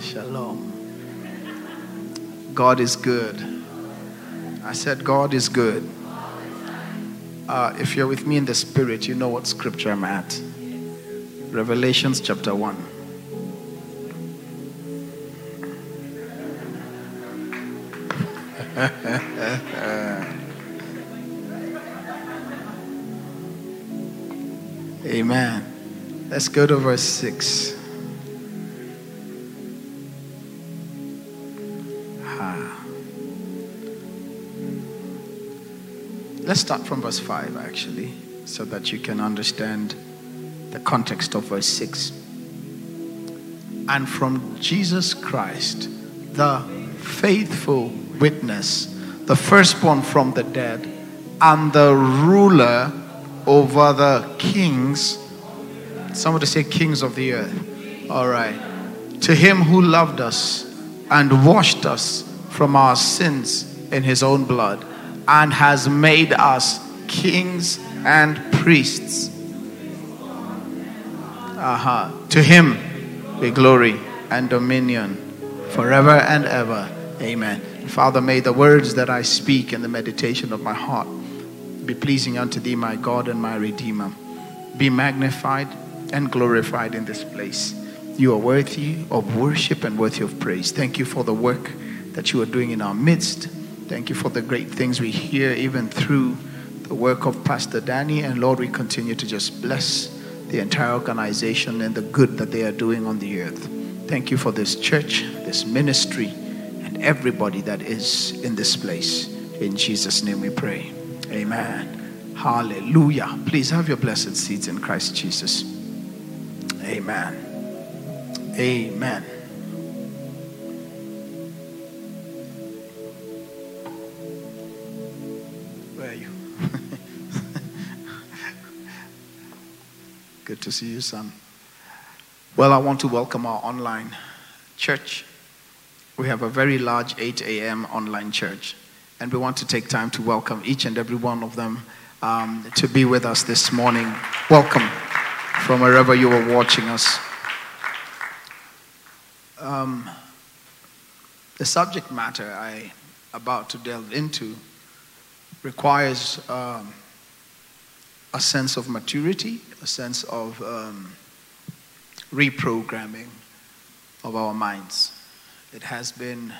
Shalom. God is good. I said, God is good. Uh, if you're with me in the spirit, you know what scripture I'm at. Revelations chapter 1. Amen. Let's go to verse 6. Let's start from verse 5 actually, so that you can understand the context of verse 6. And from Jesus Christ, the faithful witness, the firstborn from the dead, and the ruler over the kings. Somebody say, kings of the earth. All right. To him who loved us and washed us from our sins in his own blood and has made us kings and priests. Uh-huh. To him be glory and dominion forever and ever. Amen. Father, may the words that I speak and the meditation of my heart be pleasing unto thee, my God and my Redeemer. Be magnified and glorified in this place. You are worthy of worship and worthy of praise. Thank you for the work that you are doing in our midst. Thank you for the great things we hear, even through the work of Pastor Danny. And Lord, we continue to just bless the entire organization and the good that they are doing on the earth. Thank you for this church, this ministry, and everybody that is in this place. In Jesus' name we pray. Amen. Hallelujah. Please have your blessed seats in Christ Jesus. Amen. Amen. See you, son. Well, I want to welcome our online church. We have a very large 8 a.m. online church, and we want to take time to welcome each and every one of them um, to be with us this morning. Welcome from wherever you are watching us. Um, the subject matter I about to delve into requires um, a sense of maturity, a sense of um, reprogramming of our minds. It has been,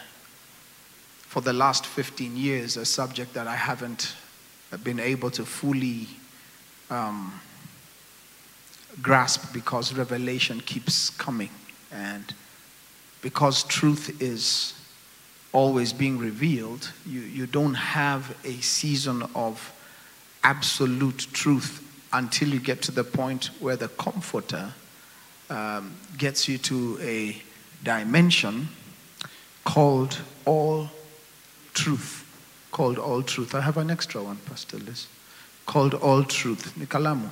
for the last 15 years, a subject that I haven't been able to fully um, grasp because revelation keeps coming. And because truth is always being revealed, you, you don't have a season of absolute truth until you get to the point where the comforter um, gets you to a dimension called all truth. Called all truth. I have an extra one, Pastor Liz. Called all truth. Nikalamu.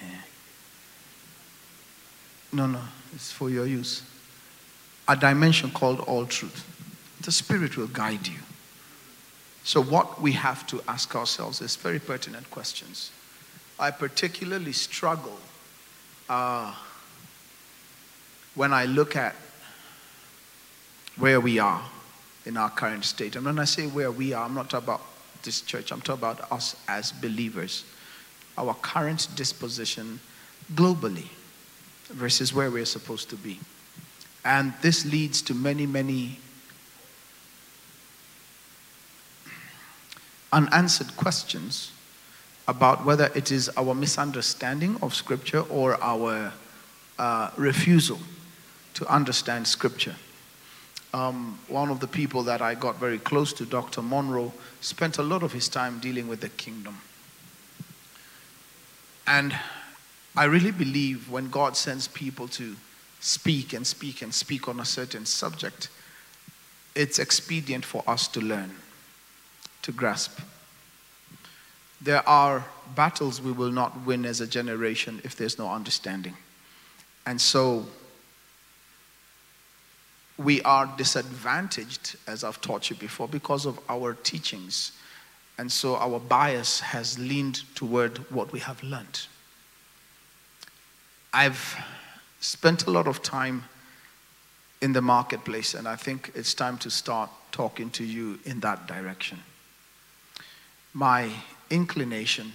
Yeah. No, no, it's for your use. A dimension called all truth. The Spirit will guide you. So, what we have to ask ourselves is very pertinent questions. I particularly struggle uh, when I look at where we are in our current state. And when I say where we are, I'm not talking about this church, I'm talking about us as believers. Our current disposition globally versus where we're supposed to be. And this leads to many, many unanswered questions about whether it is our misunderstanding of Scripture or our uh, refusal to understand Scripture. Um, one of the people that I got very close to, Dr. Munroe, spent a lot of his time dealing with the kingdom. And I really believe when God sends people to speak and speak and speak on a certain subject, it's expedient for us to learn to grasp. There are battles we will not win as a generation if there's no understanding. And so we are disadvantaged, as I've taught you before, because of our teachings. And so our bias has leaned toward what we have learned. I've spent a lot of time in the marketplace, and I think it's time to start talking to you in that direction. My inclination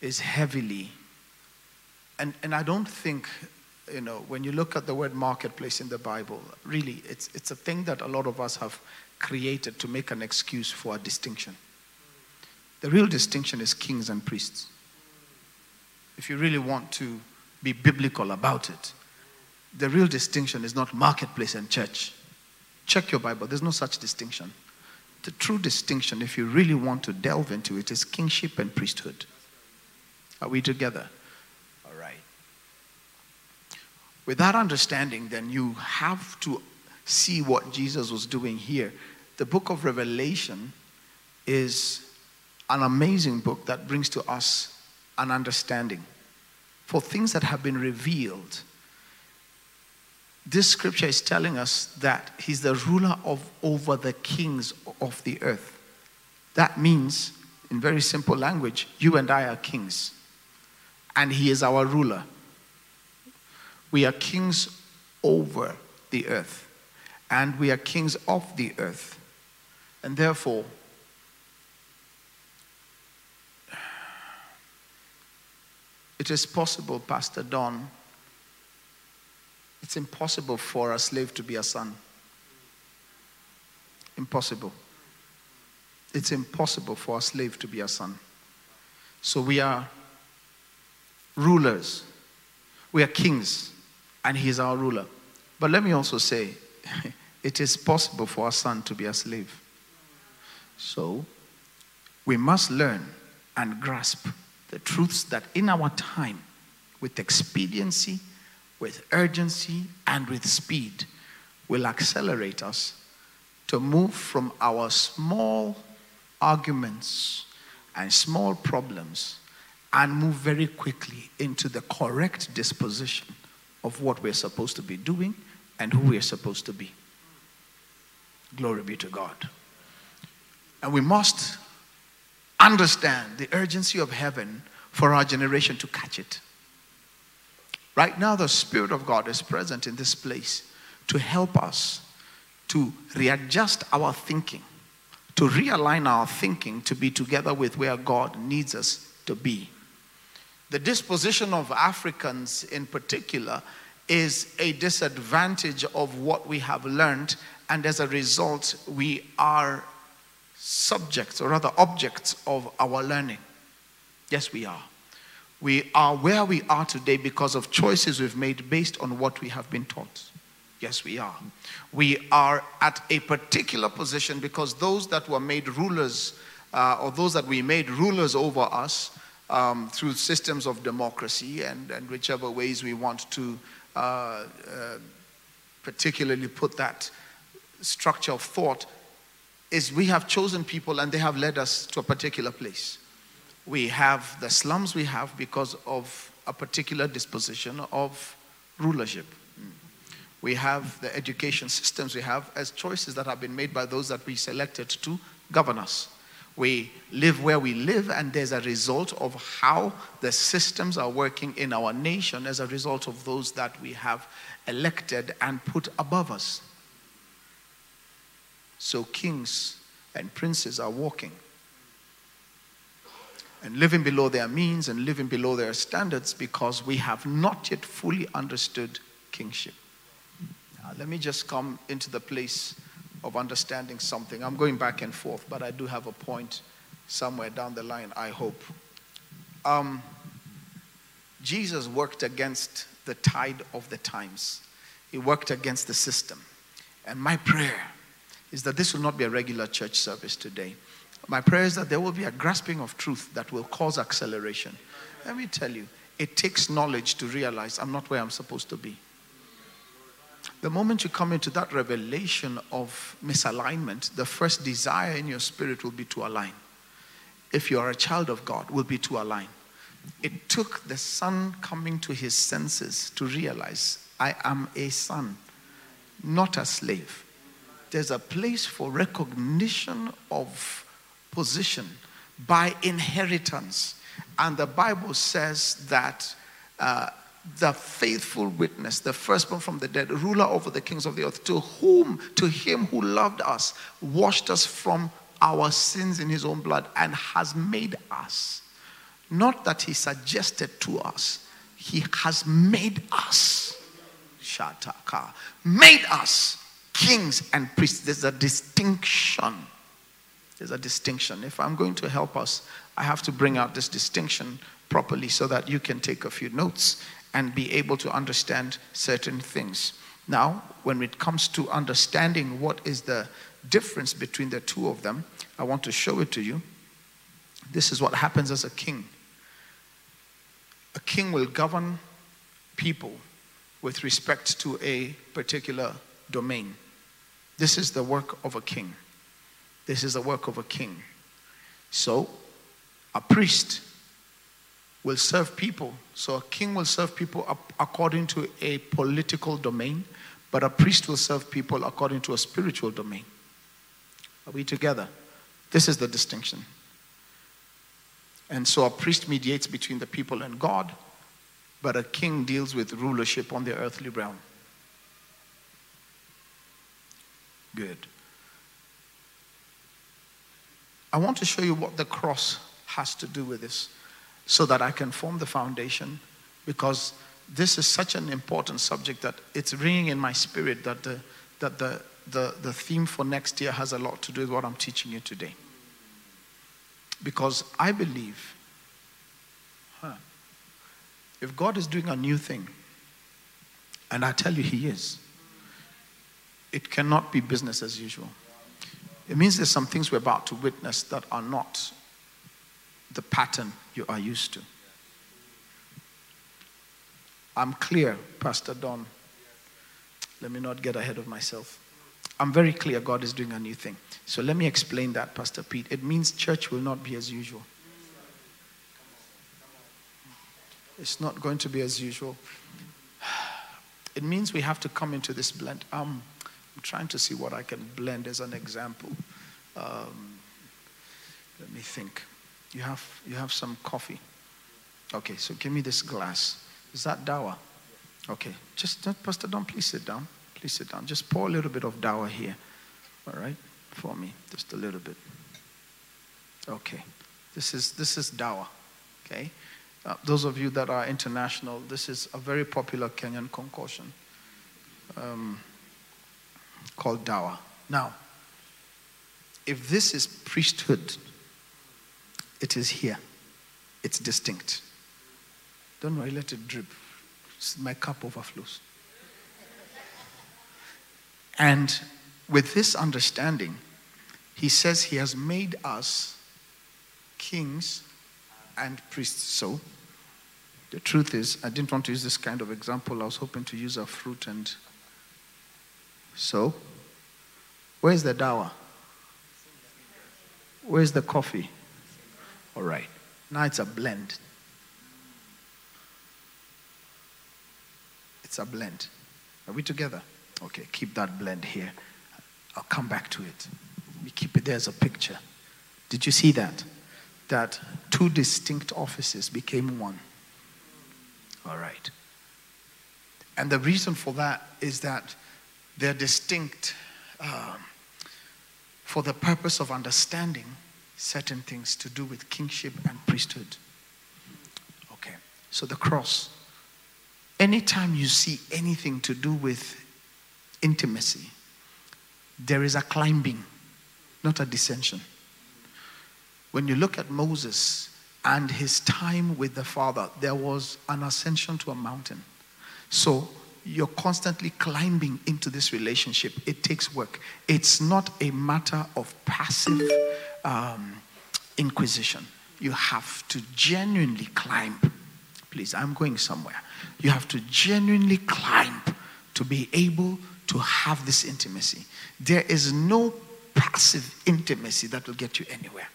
is heavily, and, and I don't think, you know, when you look at the word marketplace in the Bible, really, it's, it's a thing that a lot of us have created to make an excuse for a distinction. The real distinction is kings and priests. If you really want to be biblical about it, the real distinction is not marketplace and church. Check your Bible, there's no such distinction. The true distinction, if you really want to delve into it, is kingship and priesthood. Are we together? All right. With that understanding, then you have to see what Jesus was doing here. The book of Revelation is an amazing book that brings to us an understanding for things that have been revealed. This scripture is telling us that he's the ruler of over the kings of the earth. That means, in very simple language, you and I are kings, and he is our ruler. We are kings over the earth, and we are kings of the earth. And therefore, It is possible, Pastor Don, it's impossible for a slave to be a son. Impossible. It's impossible for a slave to be a son. So we are rulers, we are kings, and he is our ruler. But let me also say, it is possible for a son to be a slave. So we must learn and grasp the truths that in our time, with expediency, with urgency, and with speed, will accelerate us to move from our small arguments and small problems and move very quickly into the correct disposition of what we're supposed to be doing and who we're supposed to be. Glory be to God. And we must understand the urgency of heaven for our generation to catch it. Right now, the Spirit of God is present in this place to help us to readjust our thinking, to realign our thinking to be together with where God needs us to be. The disposition of Africans in particular is a disadvantage of what we have learned, and as a result, we are subjects, or rather objects, of our learning. Yes, we are. We are where we are today because of choices we've made based on what we have been taught. Yes, we are. We are at a particular position because those that were made rulers, uh, or those that we made rulers over us um, through systems of democracy and, and whichever ways we want to uh, uh, particularly put that structure of thought, is we have chosen people and they have led us to a particular place. We have the slums we have because of a particular disposition of rulership. We have the education systems we have as choices that have been made by those that we selected to govern us. We live where we live, and there's a result of how the systems are working in our nation as a result of those that we have elected and put above us. So kings and princes are walking and living below their means and living below their standards because we have not yet fully understood kingship. Now, let me just come into the place of understanding something. I'm going back and forth, but I do have a point somewhere down the line, I hope. Um, Jesus worked against the tide of the times, he worked against the system. And my prayer is that this will not be a regular church service today. My prayer is that there will be a grasping of truth that will cause acceleration. Let me tell you, it takes knowledge to realize I'm not where I'm supposed to be. The moment you come into that revelation of misalignment, the first desire in your spirit will be to align. If you are a child of God, will be to align. It took the son coming to his senses to realize I am a son, not a slave. There's a place for recognition of position by inheritance. And the Bible says that uh, the faithful witness, the firstborn from the dead, ruler over the kings of the earth, to whom, to him who loved us, washed us from our sins in his own blood, and has made us. Not that he suggested to us, he has made us. Shataka. Made us kings and priests. There's a distinction. There's a distinction. If I'm going to help us, I have to bring out this distinction properly so that you can take a few notes and be able to understand certain things. Now, when it comes to understanding what is the difference between the two of them, I want to show it to you. This is what happens as a king. A king will govern people with respect to a particular domain. This is the work of a king. This is the work of a king. So, a priest will serve people. So, a king will serve people according to a political domain, but a priest will serve people according to a spiritual domain. Are we together? This is the distinction. And so, a priest mediates between the people and God, but a king deals with rulership on the earthly realm. Good. I want to show you what the cross has to do with this so that I can form the foundation because this is such an important subject that it's ringing in my spirit that the, that the, the, the theme for next year has a lot to do with what I'm teaching you today. Because I believe huh, if God is doing a new thing, and I tell you He is, it cannot be business as usual. It means there's some things we're about to witness that are not the pattern you are used to. I'm clear, Pastor Don. Let me not get ahead of myself. I'm very clear God is doing a new thing. So let me explain that, Pastor Pete. It means church will not be as usual. It's not going to be as usual. It means we have to come into this blend. Um, I'm trying to see what I can blend as an example. Um, let me think. You have, you have some coffee. Okay, so give me this glass. Is that dawa? Okay, just, Pastor Don, please sit down. Please sit down. Just pour a little bit of dawa here. All right, for me, just a little bit. Okay, this is this is dawa. Okay, uh, those of you that are international, this is a very popular Kenyan concoction um, called dawa. Now, if this is priesthood it is here. It's distinct. Don't worry, let it drip. My cup overflows. And with this understanding, he says he has made us kings and priests. So, the truth is, I didn't want to use this kind of example. I was hoping to use a fruit and. So, where's the dawa? Where's the coffee? All right. Now it's a blend. It's a blend. Are we together? Okay, keep that blend here. I'll come back to it. We keep it there as a picture. Did you see that? That two distinct offices became one. All right. And the reason for that is that they're distinct um, for the purpose of understanding certain things to do with kingship and priesthood. Okay, so the cross. Anytime you see anything to do with intimacy, there is a climbing, not a dissension. When you look at Moses and his time with the Father, there was an ascension to a mountain. So you're constantly climbing into this relationship. It takes work. It's not a matter of passive um, inquisition. You have to genuinely climb. Please, I'm going somewhere. You have to genuinely climb to be able to have this intimacy. There is no passive intimacy that will get you anywhere.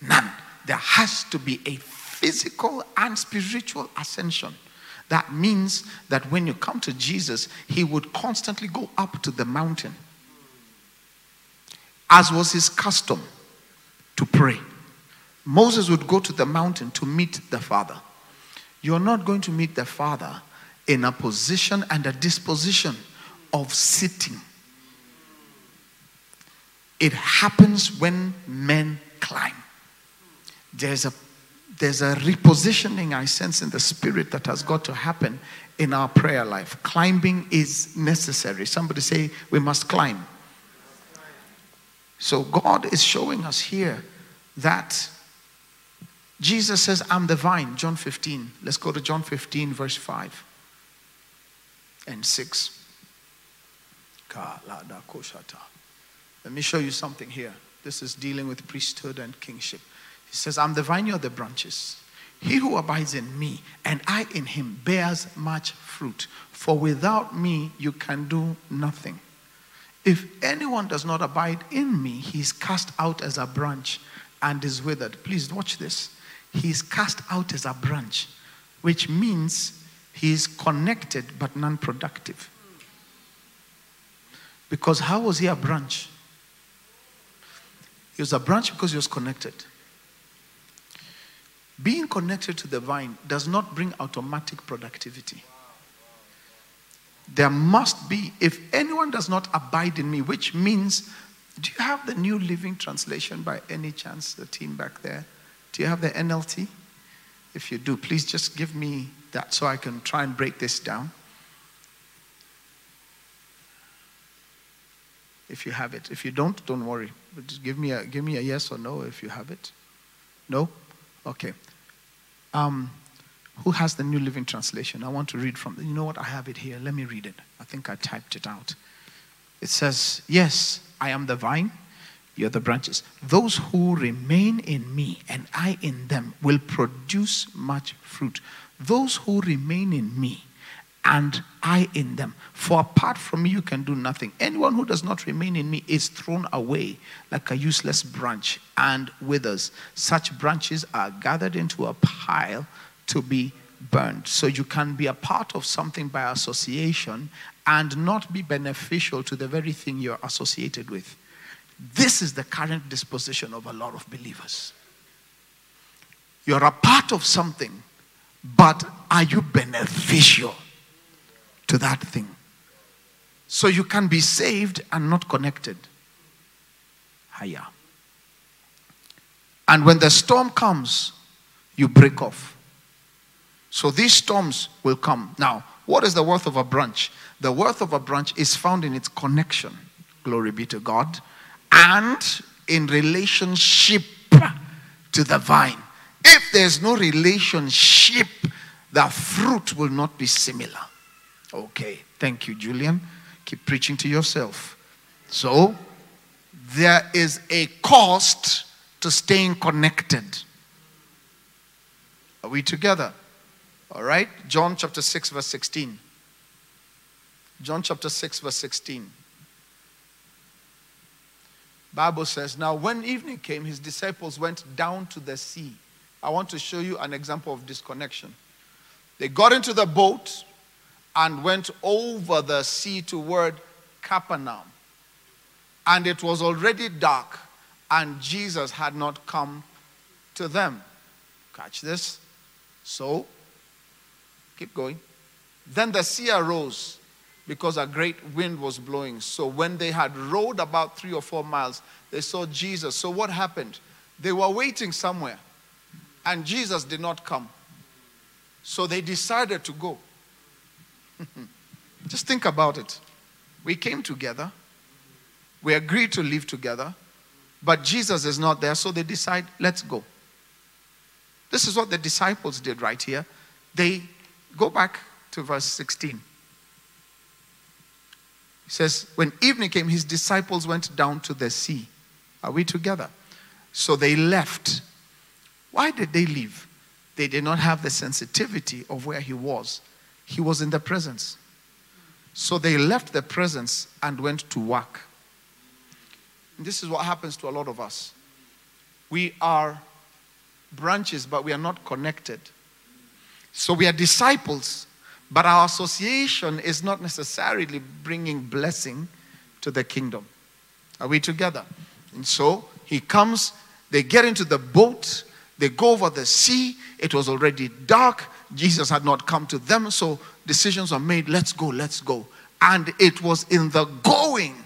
None. There has to be a physical and spiritual ascension. That means that when you come to Jesus, he would constantly go up to the mountain, as was his custom to pray. Moses would go to the mountain to meet the Father. You're not going to meet the Father in a position and a disposition of sitting. It happens when men climb. There's a there's a repositioning I sense in the spirit that has got to happen in our prayer life. Climbing is necessary. Somebody say, We must climb. So God is showing us here that Jesus says, I'm the vine. John 15. Let's go to John 15, verse 5 and 6. Let me show you something here. This is dealing with priesthood and kingship. He says, I'm the vine, you're the branches. He who abides in me and I in him bears much fruit. For without me you can do nothing. If anyone does not abide in me, he is cast out as a branch and is withered. Please watch this. He is cast out as a branch, which means he is connected but non productive. Because how was he a branch? He was a branch because he was connected. Being connected to the vine does not bring automatic productivity. There must be, if anyone does not abide in me, which means, do you have the New Living Translation by any chance, the team back there? Do you have the NLT? If you do, please just give me that so I can try and break this down. If you have it. If you don't, don't worry. But just give me a give me a yes or no if you have it. No? Okay. Um, who has the New Living Translation? I want to read from. You know what? I have it here. Let me read it. I think I typed it out. It says, Yes, I am the vine, you're the branches. Those who remain in me and I in them will produce much fruit. Those who remain in me and I in them. For apart from me, you can do nothing. Anyone who does not remain in me is thrown away like a useless branch and withers. Such branches are gathered into a pile to be burned. So you can be a part of something by association and not be beneficial to the very thing you're associated with. This is the current disposition of a lot of believers. You're a part of something, but are you beneficial? to that thing. So you can be saved and not connected. Higher. And when the storm comes, you break off. So these storms will come. Now, what is the worth of a branch? The worth of a branch is found in its connection, glory be to God, and in relationship to the vine. If there's no relationship, the fruit will not be similar. Okay, thank you, Julian. Keep preaching to yourself. So, there is a cost to staying connected. Are we together? All right, John chapter 6, verse 16. John chapter 6, verse 16. Bible says, Now when evening came, his disciples went down to the sea. I want to show you an example of disconnection. They got into the boat and went over the sea toward Capernaum. And it was already dark, and Jesus had not come to them. Catch this? So, keep going. Then the sea arose because a great wind was blowing. So, when they had rowed about three or four miles, they saw Jesus. So, what happened? They were waiting somewhere, and Jesus did not come. So, they decided to go. Just think about it. We came together, we agreed to live together, but Jesus is not there, so they decide, let's go. This is what the disciples did right here. They go back to verse 16. He says, When evening came, his disciples went down to the sea. Are we together? So they left. Why did they leave? They did not have the sensitivity of where he was. He was in the presence. So they left the presence and went to work. And this is what happens to a lot of us. We are branches, but we are not connected. So we are disciples, but our association is not necessarily bringing blessing to the kingdom. Are we together? And so he comes, they get into the boat, they go over the sea. It was already dark. Jesus had not come to them, so Decisions are made. Let's go, let's go. And it was in the going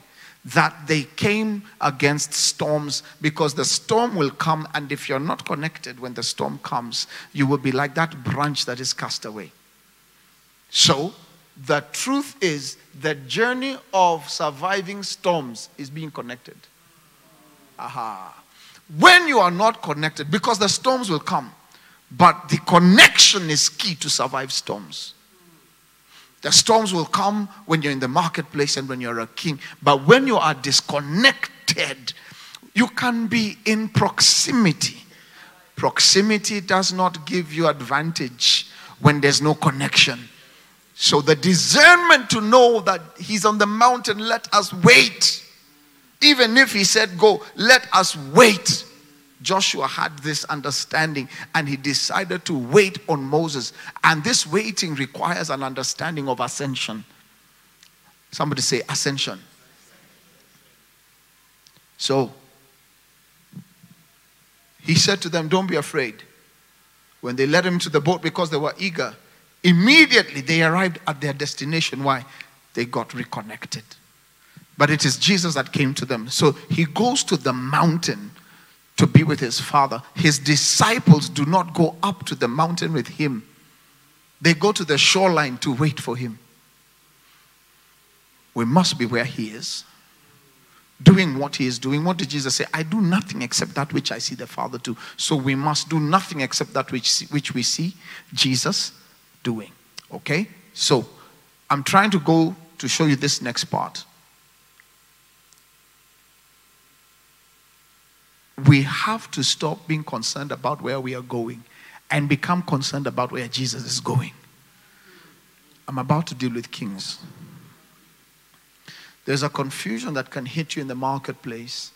that they came against storms because the storm will come. And if you're not connected when the storm comes, you will be like that branch that is cast away. So, the truth is, the journey of surviving storms is being connected. Aha. When you are not connected, because the storms will come, but the connection is key to survive storms. The storms will come when you're in the marketplace and when you're a king. But when you are disconnected, you can be in proximity. Proximity does not give you advantage when there's no connection. So the discernment to know that he's on the mountain, let us wait. Even if he said, Go, let us wait. Joshua had this understanding and he decided to wait on Moses. And this waiting requires an understanding of ascension. Somebody say ascension. So he said to them, Don't be afraid. When they led him to the boat because they were eager, immediately they arrived at their destination. Why? They got reconnected. But it is Jesus that came to them. So he goes to the mountain to be with his father. His disciples do not go up to the mountain with him, they go to the shoreline to wait for him. We must be where he is, doing what he is doing. What did Jesus say? I do nothing except that which I see the Father do. So we must do nothing except that which, which we see Jesus doing. Okay? So I'm trying to go to show you this next part. We have to stop being concerned about where we are going and become concerned about where Jesus is going. I'm about to deal with kings. There's a confusion that can hit you in the marketplace,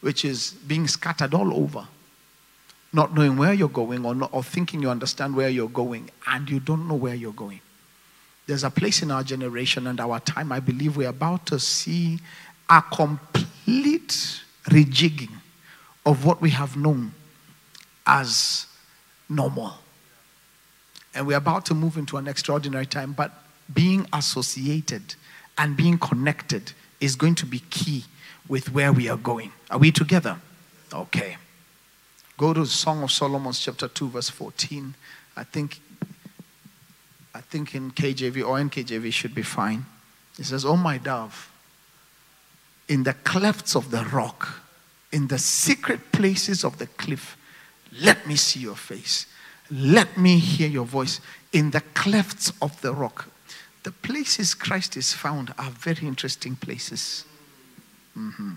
which is being scattered all over, not knowing where you're going or, not, or thinking you understand where you're going, and you don't know where you're going. There's a place in our generation and our time, I believe we're about to see a complete rejigging of what we have known as normal. And we're about to move into an extraordinary time, but being associated and being connected is going to be key with where we are going. Are we together? Okay. Go to Song of Solomon chapter 2 verse 14. I think I think in KJV or NKJV should be fine. It says, "Oh my dove, in the clefts of the rock in the secret places of the cliff. Let me see your face. Let me hear your voice in the clefts of the rock. The places Christ is found are very interesting places. Mm-hmm.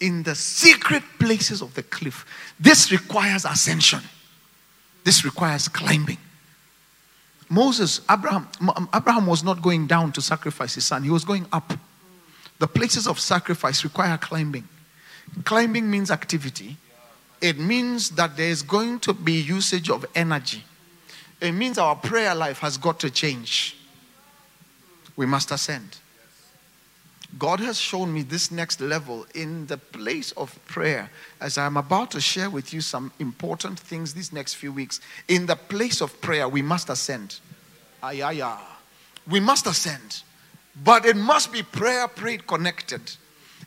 In the secret places of the cliff. This requires ascension, this requires climbing. Moses, Abraham, Abraham was not going down to sacrifice his son, he was going up. The places of sacrifice require climbing. Climbing means activity, it means that there is going to be usage of energy. It means our prayer life has got to change. We must ascend. God has shown me this next level in the place of prayer as I'm about to share with you some important things these next few weeks. In the place of prayer, we must ascend. Ayaya. We must ascend. But it must be prayer prayed connected.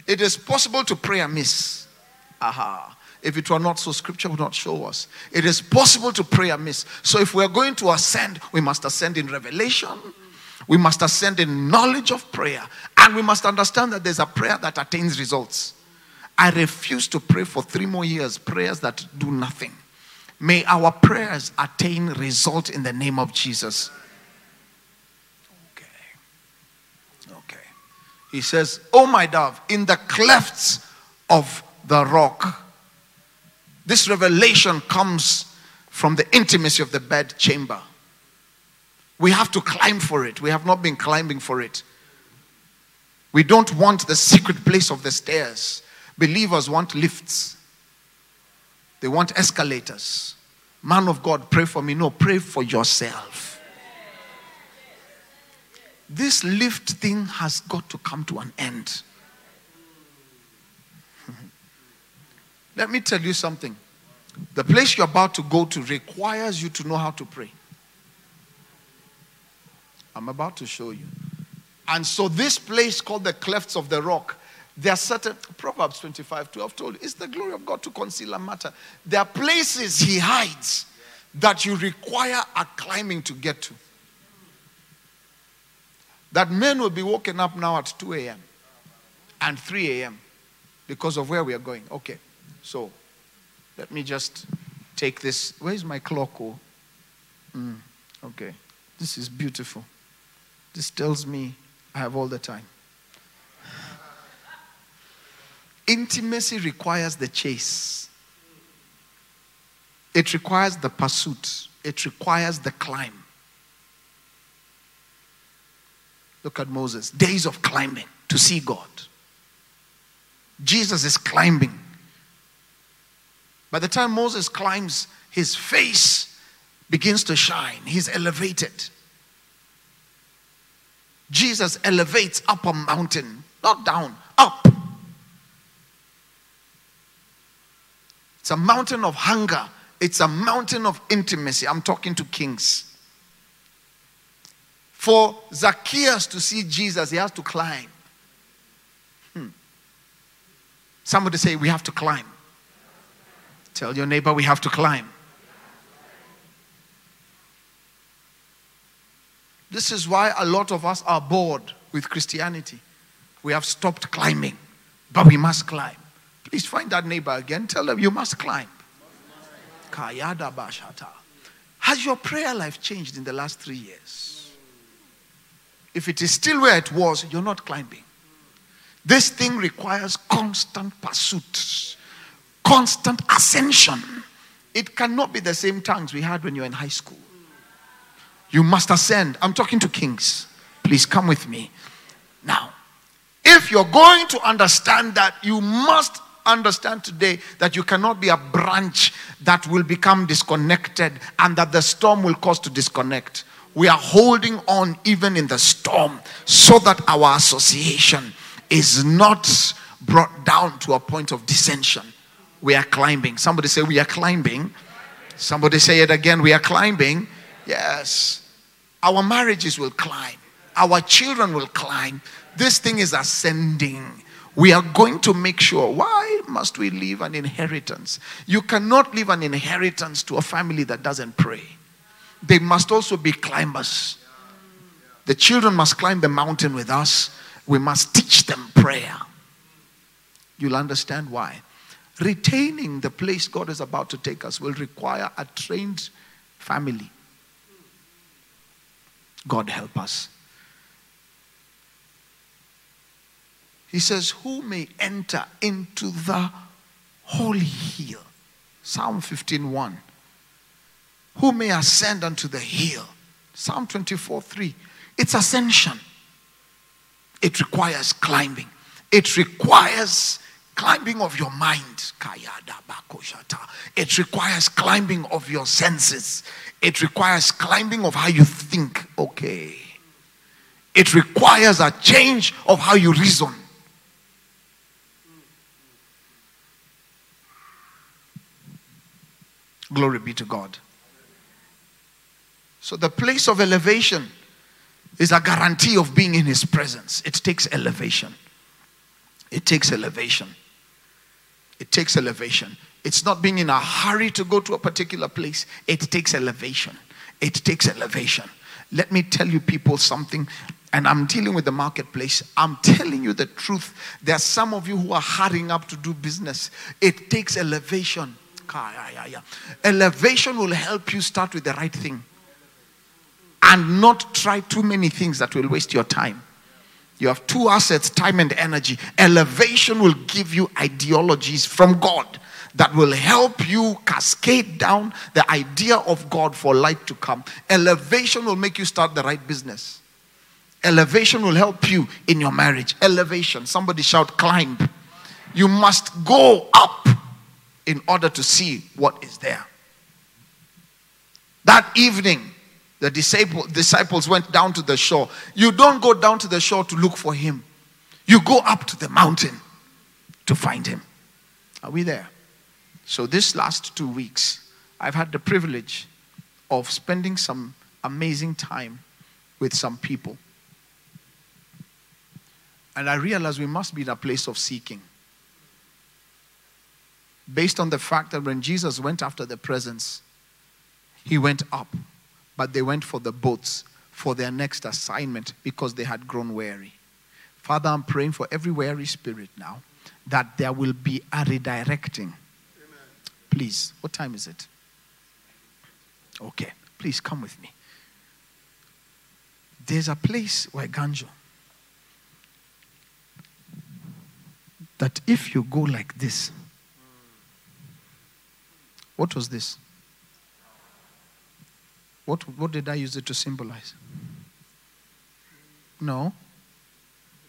It is possible to pray amiss. Aha. If it were not so, scripture would not show us. It is possible to pray amiss. So if we're going to ascend, we must ascend in revelation. We must ascend in knowledge of prayer. And we must understand that there's a prayer that attains results. I refuse to pray for three more years, prayers that do nothing. May our prayers attain result in the name of Jesus. He says, Oh, my dove, in the clefts of the rock. This revelation comes from the intimacy of the bed chamber. We have to climb for it. We have not been climbing for it. We don't want the secret place of the stairs. Believers want lifts, they want escalators. Man of God, pray for me. No, pray for yourself this lift thing has got to come to an end. Let me tell you something. The place you're about to go to requires you to know how to pray. I'm about to show you. And so, this place called the clefts of the rock, there are certain, Proverbs 25 12 told you, it's the glory of God to conceal a matter. There are places He hides that you require a climbing to get to. That men will be woken up now at 2 a.m. and 3 a.m. because of where we are going. Okay, so let me just take this. Where's my clock? Oh, mm, okay. This is beautiful. This tells me I have all the time. Intimacy requires the chase, it requires the pursuit, it requires the climb. Look at Moses, days of climbing to see God. Jesus is climbing. By the time Moses climbs, his face begins to shine. He's elevated. Jesus elevates up a mountain, not down, up. It's a mountain of hunger, it's a mountain of intimacy. I'm talking to kings. For Zacchaeus to see Jesus, he has to climb. Hmm. Somebody say, We have to climb. Tell your neighbor, We have to climb. This is why a lot of us are bored with Christianity. We have stopped climbing, but we must climb. Please find that neighbor again. Tell them you must climb. Kayada Bashata. Has your prayer life changed in the last three years? If it is still where it was, you're not climbing. This thing requires constant pursuit, constant ascension. It cannot be the same tongues we had when you were in high school. You must ascend. I'm talking to kings. Please come with me. Now, if you're going to understand that, you must understand today that you cannot be a branch that will become disconnected and that the storm will cause to disconnect. We are holding on even in the storm so that our association is not brought down to a point of dissension. We are climbing. Somebody say, We are climbing. Somebody say it again. We are climbing. Yes. Our marriages will climb, our children will climb. This thing is ascending. We are going to make sure. Why must we leave an inheritance? You cannot leave an inheritance to a family that doesn't pray. They must also be climbers. The children must climb the mountain with us. We must teach them prayer. You'll understand why. Retaining the place God is about to take us will require a trained family. God help us. He says, Who may enter into the holy hill? Psalm 15:1. Who may ascend unto the hill? Psalm 24 3. It's ascension. It requires climbing. It requires climbing of your mind. It requires climbing of your senses. It requires climbing of how you think. Okay. It requires a change of how you reason. Glory be to God. So, the place of elevation is a guarantee of being in His presence. It takes elevation. It takes elevation. It takes elevation. It's not being in a hurry to go to a particular place. It takes elevation. It takes elevation. Let me tell you, people, something. And I'm dealing with the marketplace. I'm telling you the truth. There are some of you who are hurrying up to do business. It takes elevation. Elevation will help you start with the right thing and not try too many things that will waste your time. You have two assets, time and energy. Elevation will give you ideologies from God that will help you cascade down the idea of God for light to come. Elevation will make you start the right business. Elevation will help you in your marriage. Elevation. Somebody shout, climb. You must go up in order to see what is there. That evening, the disciples went down to the shore. You don't go down to the shore to look for him, you go up to the mountain to find him. Are we there? So, this last two weeks, I've had the privilege of spending some amazing time with some people. And I realized we must be in a place of seeking. Based on the fact that when Jesus went after the presence, he went up, but they went for the boats for their next assignment because they had grown weary. Father, I'm praying for every weary spirit now that there will be a redirecting. Amen. Please, what time is it? Okay, please come with me. There's a place where Ganjo that if you go like this, what was this? What, what did I use it to symbolize? No.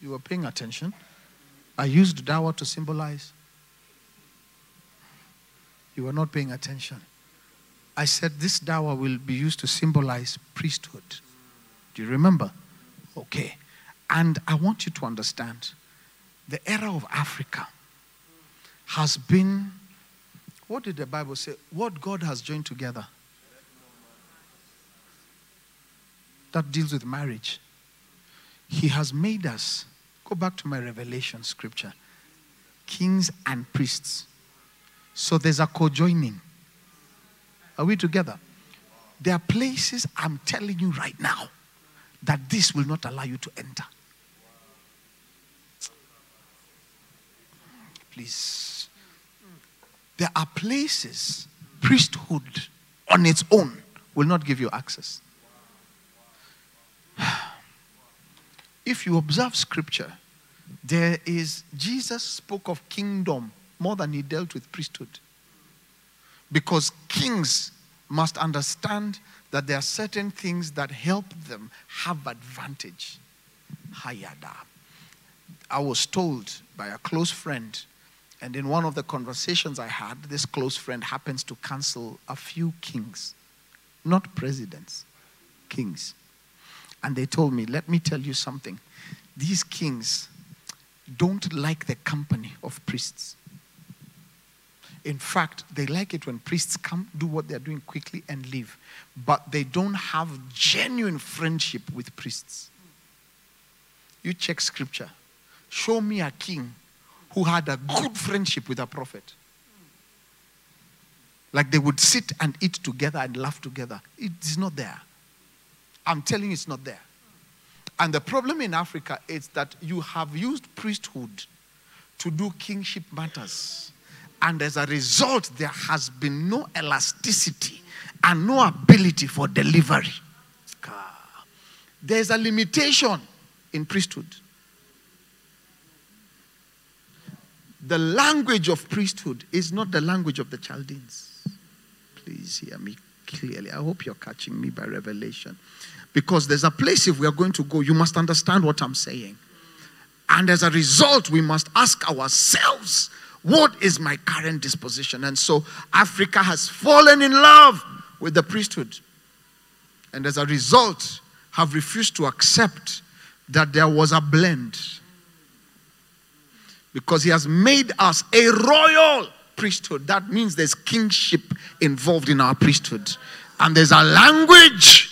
You were paying attention. I used dawa to symbolize. You were not paying attention. I said this dawa will be used to symbolize priesthood. Do you remember? Okay. And I want you to understand the era of Africa has been, what did the Bible say? What God has joined together. That deals with marriage. He has made us, go back to my revelation scripture, kings and priests. So there's a co joining. Are we together? There are places I'm telling you right now that this will not allow you to enter. Please. There are places, priesthood on its own will not give you access. If you observe scripture, there is, Jesus spoke of kingdom more than he dealt with priesthood. Because kings must understand that there are certain things that help them have advantage. Hayada. I was told by a close friend, and in one of the conversations I had, this close friend happens to counsel a few kings, not presidents, kings. And they told me, let me tell you something. These kings don't like the company of priests. In fact, they like it when priests come, do what they're doing quickly, and leave. But they don't have genuine friendship with priests. You check scripture. Show me a king who had a good friendship with a prophet. Like they would sit and eat together and laugh together. It is not there. I'm telling you, it's not there. And the problem in Africa is that you have used priesthood to do kingship matters. And as a result, there has been no elasticity and no ability for delivery. There's a limitation in priesthood. The language of priesthood is not the language of the Chaldeans. Please hear me clearly. I hope you're catching me by revelation. Because there's a place if we are going to go, you must understand what I'm saying. And as a result, we must ask ourselves, what is my current disposition? And so Africa has fallen in love with the priesthood. And as a result, have refused to accept that there was a blend. Because he has made us a royal priesthood. That means there's kingship involved in our priesthood. And there's a language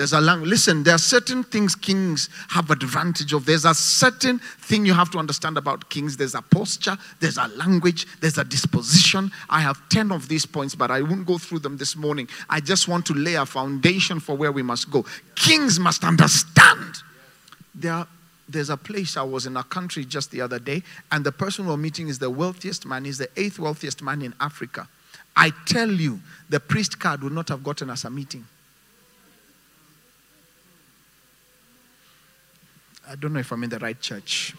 there's a language. Listen, there are certain things kings have advantage of. There's a certain thing you have to understand about kings. There's a posture, there's a language, there's a disposition. I have 10 of these points, but I won't go through them this morning. I just want to lay a foundation for where we must go. Kings must understand. There there's a place I was in a country just the other day, and the person we're meeting is the wealthiest man, he's the eighth wealthiest man in Africa. I tell you, the priest card would not have gotten us a meeting. I don't know if I'm in the right church.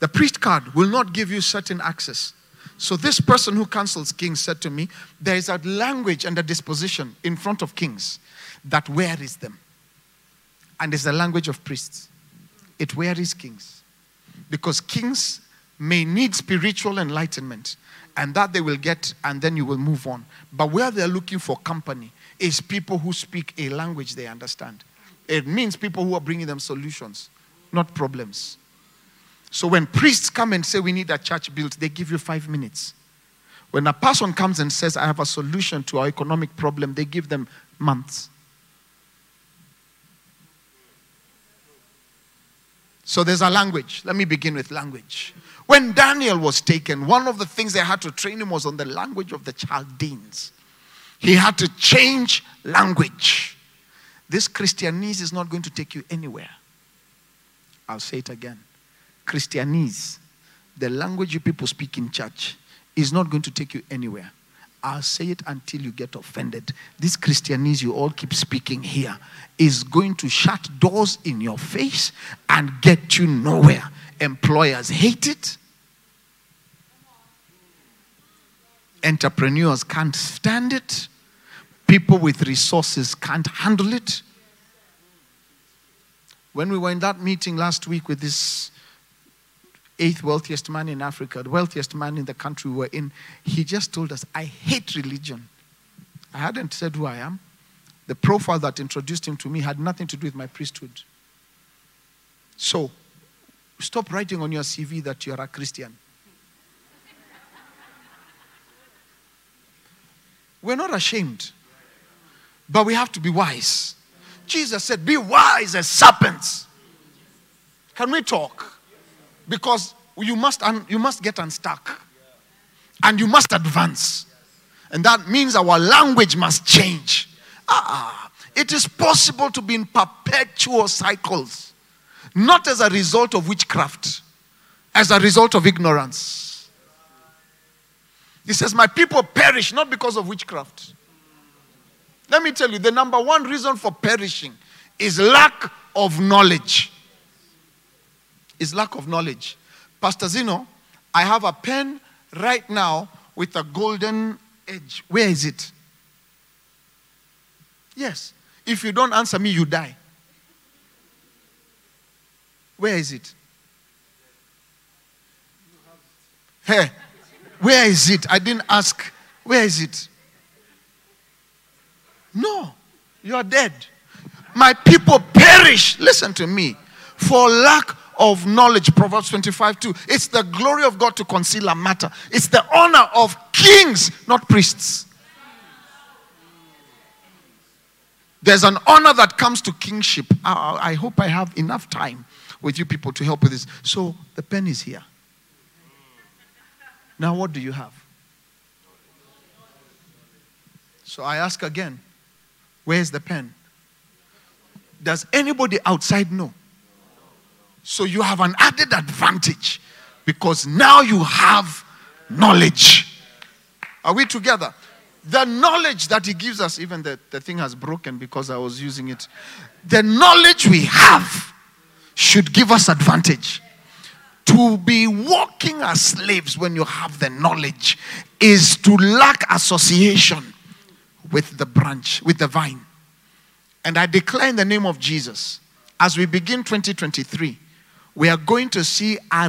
The priest card will not give you certain access. So, this person who counsels kings said to me, There is a language and a disposition in front of kings that wearies them. And it's the language of priests. It wearies kings. Because kings may need spiritual enlightenment, and that they will get, and then you will move on. But where they're looking for company is people who speak a language they understand. It means people who are bringing them solutions, not problems. So when priests come and say we need a church built, they give you five minutes. When a person comes and says, I have a solution to our economic problem, they give them months. So there's a language. Let me begin with language. When Daniel was taken, one of the things they had to train him was on the language of the Chaldeans. He had to change language. This Christianese is not going to take you anywhere. I'll say it again. Christianese, the language you people speak in church, is not going to take you anywhere. I'll say it until you get offended. This Christianese you all keep speaking here is going to shut doors in your face and get you nowhere. Employers hate it. Entrepreneurs can't stand it. People with resources can't handle it. When we were in that meeting last week with this eighth wealthiest man in Africa, the wealthiest man in the country we were in, he just told us, I hate religion. I hadn't said who I am. The profile that introduced him to me had nothing to do with my priesthood. So, stop writing on your CV that you're a Christian. We're not ashamed, but we have to be wise. Jesus said, Be wise as serpents. Can we talk? Because you must, un- you must get unstuck and you must advance. And that means our language must change. Ah, it is possible to be in perpetual cycles, not as a result of witchcraft, as a result of ignorance. He says, My people perish not because of witchcraft. Let me tell you, the number one reason for perishing is lack of knowledge. Is lack of knowledge. Pastor Zeno, I have a pen right now with a golden edge. Where is it? Yes. If you don't answer me, you die. Where is it? Hey, where is it? I didn't ask. Where is it? No, you are dead. My people perish, listen to me, for lack of knowledge. Proverbs 25 2. It's the glory of God to conceal a matter, it's the honor of kings, not priests. There's an honor that comes to kingship. I, I hope I have enough time with you people to help with this. So the pen is here. Now, what do you have? So I ask again where's the pen? Does anybody outside know? So you have an added advantage because now you have knowledge. Are we together? The knowledge that he gives us, even the, the thing has broken because I was using it. The knowledge we have should give us advantage. To be walking as slaves when you have the knowledge is to lack association with the branch, with the vine. And I declare in the name of Jesus, as we begin 2023, we are going to see a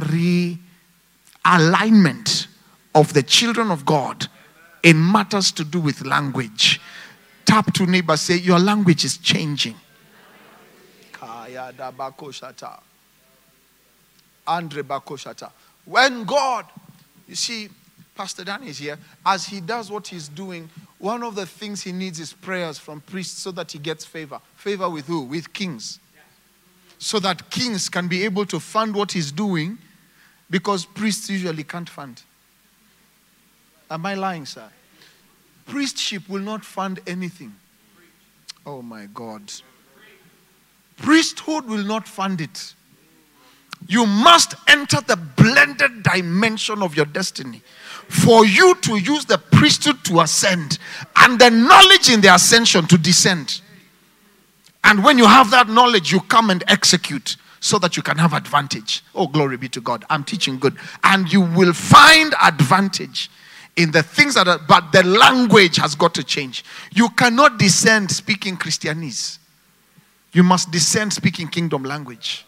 realignment of the children of God in matters to do with language. Tap to neighbor, say, Your language is changing. Andre Bakoshata. When God, you see, Pastor Dan is here, as he does what he's doing, one of the things he needs is prayers from priests so that he gets favor. Favor with who? With kings. So that kings can be able to fund what he's doing because priests usually can't fund. Am I lying, sir? Priestship will not fund anything. Oh my God. Priesthood will not fund it. You must enter the blended dimension of your destiny for you to use the priesthood to ascend and the knowledge in the ascension to descend. And when you have that knowledge, you come and execute so that you can have advantage. Oh, glory be to God. I'm teaching good. And you will find advantage in the things that are, but the language has got to change. You cannot descend speaking Christianese, you must descend speaking kingdom language.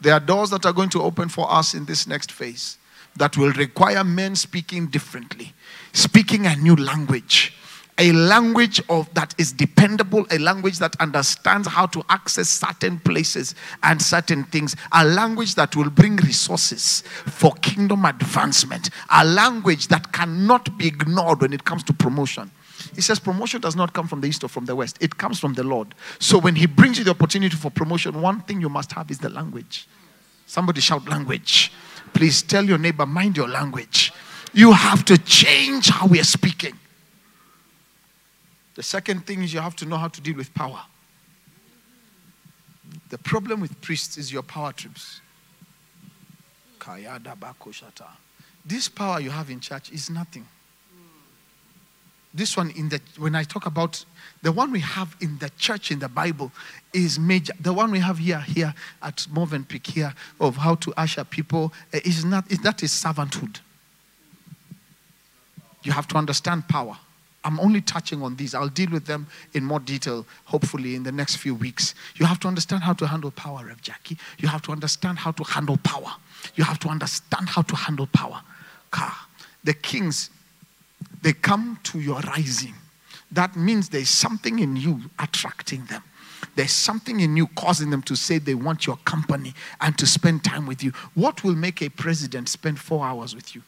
There are doors that are going to open for us in this next phase that will require men speaking differently, speaking a new language, a language of that is dependable, a language that understands how to access certain places and certain things, a language that will bring resources for kingdom advancement, a language that cannot be ignored when it comes to promotion. He says promotion does not come from the east or from the west, it comes from the Lord. So when He brings you the opportunity for promotion, one thing you must have is the language. Somebody shout language. Please tell your neighbor, mind your language. You have to change how we are speaking. The second thing is you have to know how to deal with power. The problem with priests is your power trips. This power you have in church is nothing. This one in the when I talk about the one we have in the church in the Bible is major. The one we have here here at Movenpick here of how to usher people eh, is not is that is servanthood. You have to understand power. I'm only touching on these. I'll deal with them in more detail, hopefully, in the next few weeks. You have to understand how to handle power, Rev Jackie. You have to understand how to handle power. You have to understand how to handle power. Car. The kings, they come to your rising. That means there's something in you attracting them. There's something in you causing them to say they want your company and to spend time with you. What will make a president spend four hours with you?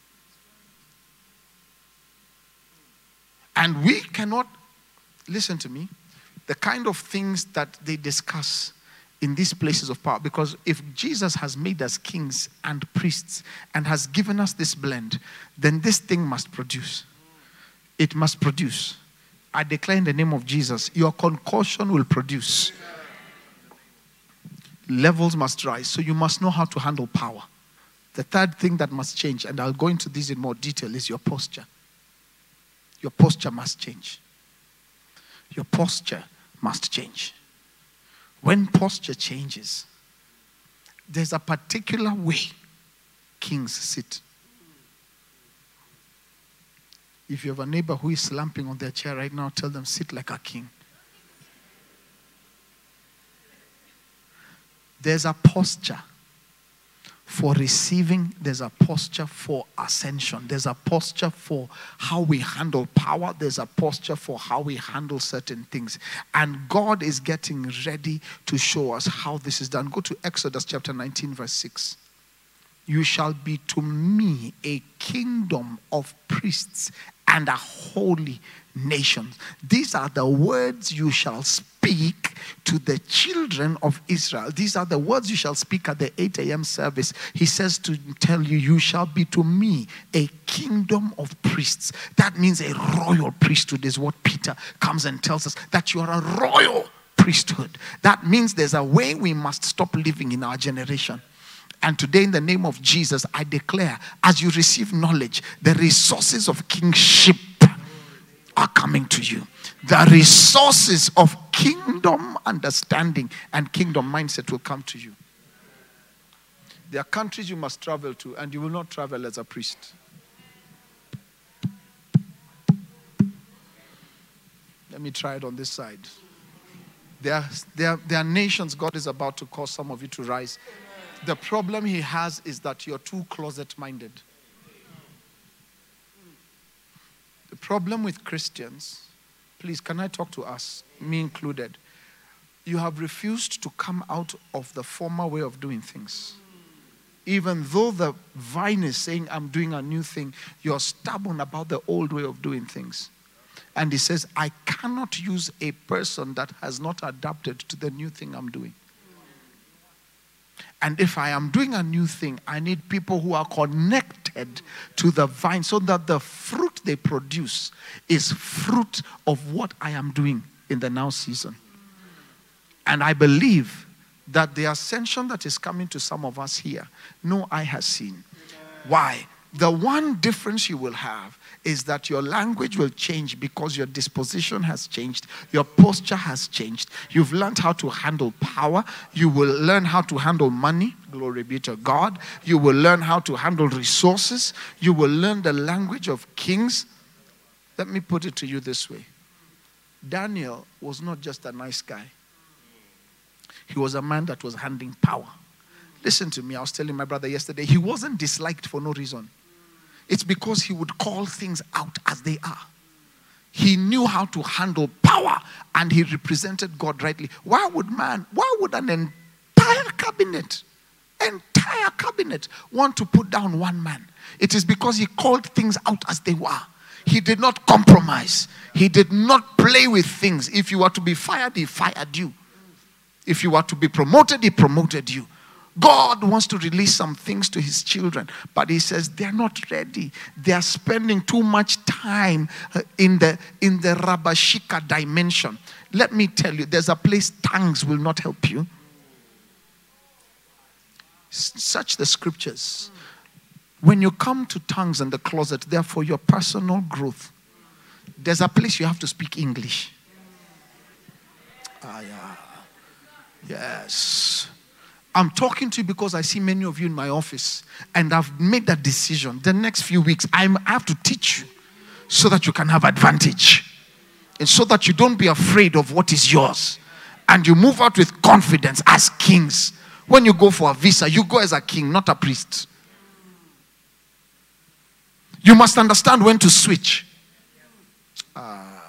And we cannot, listen to me, the kind of things that they discuss in these places of power. Because if Jesus has made us kings and priests and has given us this blend, then this thing must produce. It must produce. I declare in the name of Jesus, your concussion will produce. Levels must rise. So you must know how to handle power. The third thing that must change, and I'll go into this in more detail, is your posture. Your posture must change. Your posture must change. When posture changes, there's a particular way kings sit. If you have a neighbor who is slumping on their chair right now, tell them, sit like a king. There's a posture for receiving, there's a posture for ascension. There's a posture for how we handle power. There's a posture for how we handle certain things. And God is getting ready to show us how this is done. Go to Exodus chapter 19, verse 6. You shall be to me a kingdom of priests and a holy nation. These are the words you shall speak to the children of Israel. These are the words you shall speak at the 8 a.m. service. He says to tell you, You shall be to me a kingdom of priests. That means a royal priesthood, is what Peter comes and tells us that you are a royal priesthood. That means there's a way we must stop living in our generation. And today, in the name of Jesus, I declare as you receive knowledge, the resources of kingship are coming to you. The resources of kingdom understanding and kingdom mindset will come to you. There are countries you must travel to, and you will not travel as a priest. Let me try it on this side. There are, there, there are nations God is about to cause some of you to rise. The problem He has is that you're too closet minded. The problem with Christians, please, can I talk to us, me included? You have refused to come out of the former way of doing things. Even though the vine is saying, I'm doing a new thing, you're stubborn about the old way of doing things. And he says, I cannot use a person that has not adapted to the new thing I'm doing. And if I am doing a new thing, I need people who are connected to the vine so that the fruit they produce is fruit of what I am doing in the now season. And I believe that the ascension that is coming to some of us here, no eye has seen. Why? The one difference you will have is that your language will change because your disposition has changed, your posture has changed. You've learned how to handle power, you will learn how to handle money. Glory be to God. You will learn how to handle resources. You will learn the language of kings. Let me put it to you this way Daniel was not just a nice guy, he was a man that was handling power. Listen to me, I was telling my brother yesterday, he wasn't disliked for no reason. It's because he would call things out as they are. He knew how to handle power and he represented God rightly. Why would man, why would an entire cabinet, entire cabinet want to put down one man? It is because he called things out as they were. He did not compromise. He did not play with things. If you were to be fired, he fired you. If you were to be promoted, he promoted you. God wants to release some things to his children, but he says they're not ready. They are spending too much time uh, in the in the Rabashika dimension. Let me tell you, there's a place tongues will not help you. Search the scriptures. When you come to tongues and the closet, they're for your personal growth. There's a place you have to speak English. Ah, yeah. Yes. I'm talking to you because I see many of you in my office and I've made that decision. The next few weeks, I'm, I have to teach you so that you can have advantage and so that you don't be afraid of what is yours and you move out with confidence as kings. When you go for a visa, you go as a king, not a priest. You must understand when to switch. Uh,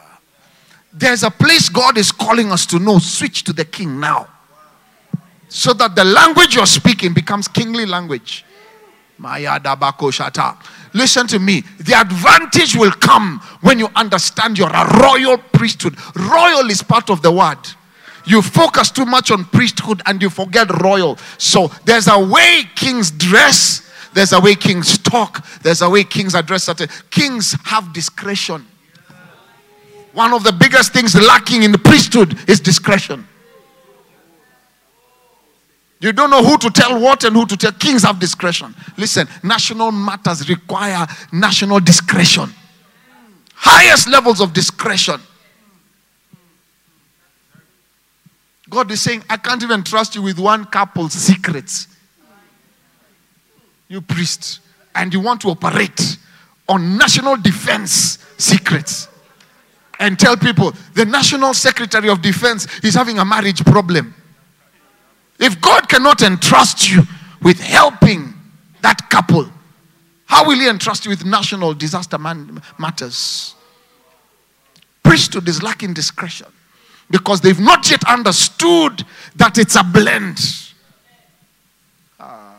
there's a place God is calling us to know. Switch to the king now so that the language you're speaking becomes kingly language. Listen to me. The advantage will come when you understand you're a royal priesthood. Royal is part of the word. You focus too much on priesthood and you forget royal. So there's a way kings dress, there's a way kings talk, there's a way kings address certain. Kings have discretion. One of the biggest things lacking in the priesthood is discretion. You don't know who to tell what and who to tell. Kings have discretion. Listen, national matters require national discretion. Highest levels of discretion. God is saying, I can't even trust you with one couple's secrets. You priest. And you want to operate on national defense secrets. And tell people the National Secretary of Defense is having a marriage problem. If God cannot entrust you with helping that couple, how will He entrust you with national disaster man- matters? Priesthood is lacking discretion because they've not yet understood that it's a blend. Ah.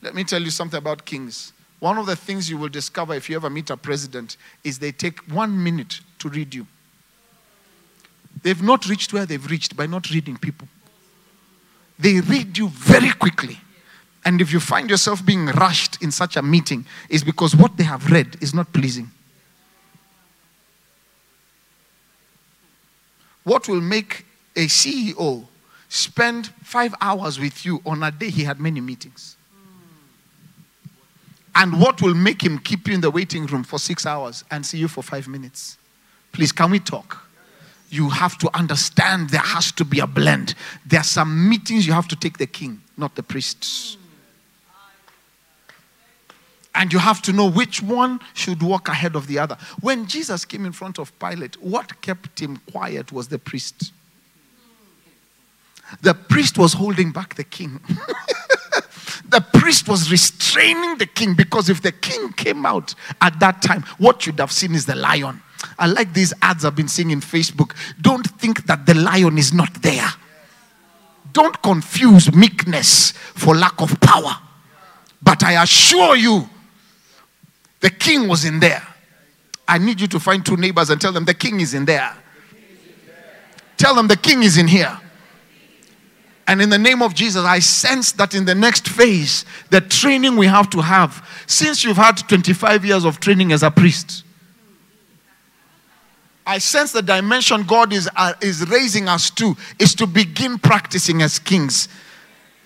Let me tell you something about kings. One of the things you will discover if you ever meet a president is they take one minute to read you. They've not reached where they've reached by not reading people. They read you very quickly. And if you find yourself being rushed in such a meeting, is because what they have read is not pleasing. What will make a CEO spend five hours with you on a day he had many meetings? And what will make him keep you in the waiting room for six hours and see you for five minutes? Please, can we talk? You have to understand there has to be a blend. There are some meetings you have to take the king, not the priests. And you have to know which one should walk ahead of the other. When Jesus came in front of Pilate, what kept him quiet was the priest. The priest was holding back the king. the priest was restraining the king because if the king came out at that time, what you'd have seen is the lion. I like these ads I've been seeing in Facebook. Don't think that the lion is not there. Don't confuse meekness for lack of power. But I assure you, the king was in there. I need you to find two neighbors and tell them the king is in there. Tell them the king is in here. And in the name of Jesus, I sense that in the next phase, the training we have to have, since you've had 25 years of training as a priest, I sense the dimension God is, uh, is raising us to is to begin practicing as kings.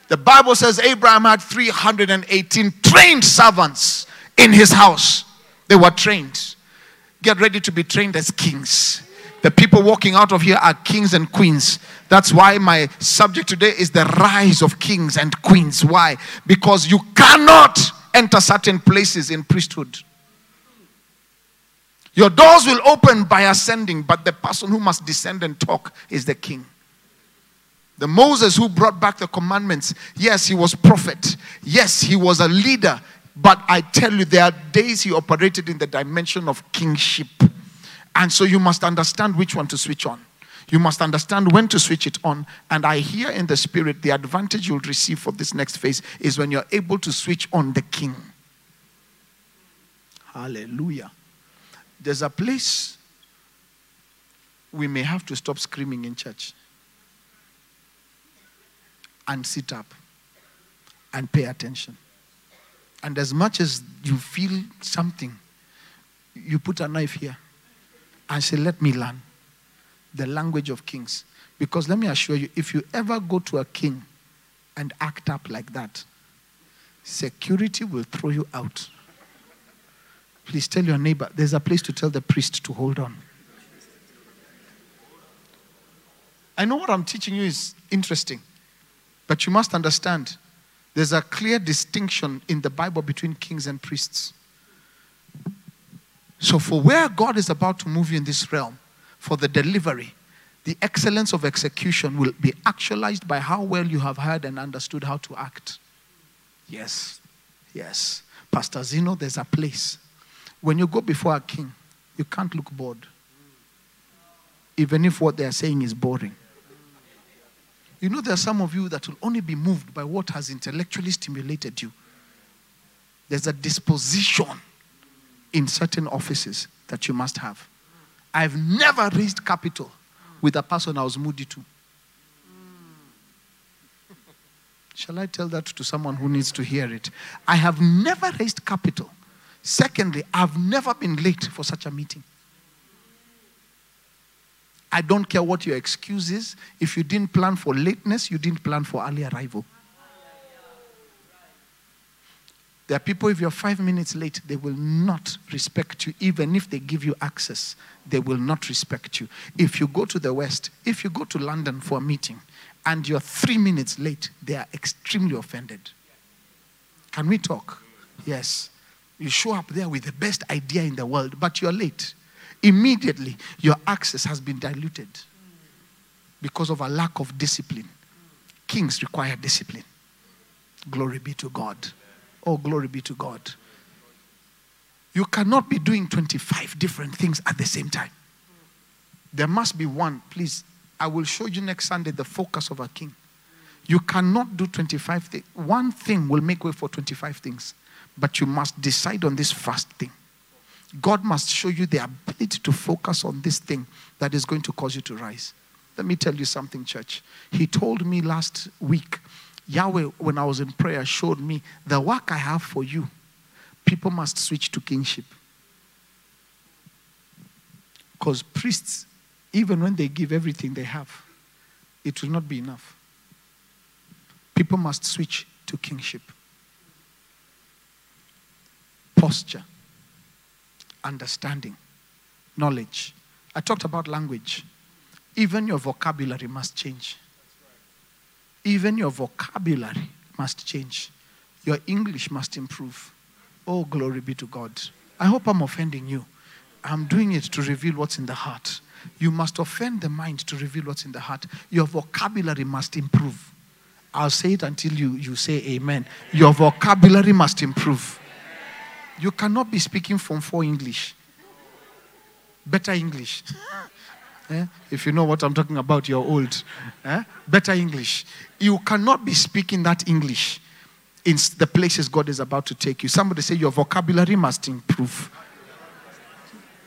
The Bible says Abraham had 318 trained servants in his house. They were trained. Get ready to be trained as kings. The people walking out of here are kings and queens. That's why my subject today is the rise of kings and queens. Why? Because you cannot enter certain places in priesthood your doors will open by ascending, but the person who must descend and talk is the king. The Moses who brought back the commandments, yes, he was prophet. Yes, he was a leader. But I tell you, there are days he operated in the dimension of kingship. And so you must understand which one to switch on. You must understand when to switch it on. And I hear in the spirit the advantage you'll receive for this next phase is when you're able to switch on the king. Hallelujah. There's a place we may have to stop screaming in church. and sit up and pay attention. And as much as you feel something, you put a knife here and say, Let me learn the language of kings. Because let me assure you, if you ever go to a king and act up like that, security will throw you out. Please tell your neighbor, there's a place to tell the priest to hold on. I know what I'm teaching you is interesting, but you must understand there's a clear distinction in the Bible between kings and priests. So, for where God is about to move you in this realm, for the delivery, the excellence of execution will be actualized by how well you have heard and understood how to act. Yes, yes. Pastor Zeno, there's a place. When you go before a king, you can't look bored, even if what they are saying is boring. You know, there are some of you that will only be moved by what has intellectually stimulated you. There's a disposition in certain offices that you must have. I've never raised capital with a person I was moody to. Shall I tell that to someone who needs to hear it? I have never raised capital. Secondly, I've never been late for such a meeting. I don't care what your excuse is. If you didn't plan for lateness, you didn't plan for early arrival. There are people, if you're five minutes late, they will not respect you. Even if they give you access, they will not respect you. If you go to the West, if you go to London for a meeting and you're three minutes late, they are extremely offended. Can we talk? Yes. You show up there with the best idea in the world, but you're late. Immediately, your access has been diluted because of a lack of discipline. Kings require discipline. Glory be to God. Oh, glory be to God. You cannot be doing 25 different things at the same time. There must be one. Please, I will show you next Sunday the focus of a king. You cannot do 25 things. One thing will make way for 25 things, but you must decide on this first thing. God must show you the ability to focus on this thing that is going to cause you to rise. Let me tell you something, church. He told me last week Yahweh, when I was in prayer, showed me the work I have for you. People must switch to kingship. Because priests, even when they give everything they have, it will not be enough. People must switch to kingship. Posture, understanding, knowledge. I talked about language. Even your vocabulary must change. Even your vocabulary must change. Your English must improve. Oh, glory be to God. I hope I'm offending you. I'm doing it to reveal what's in the heart. You must offend the mind to reveal what's in the heart. Your vocabulary must improve. I'll say it until you, you say amen. Your vocabulary must improve. You cannot be speaking from four English. Better English. Eh? If you know what I'm talking about, you're old. Eh? Better English. You cannot be speaking that English in the places God is about to take you. Somebody say your vocabulary must improve.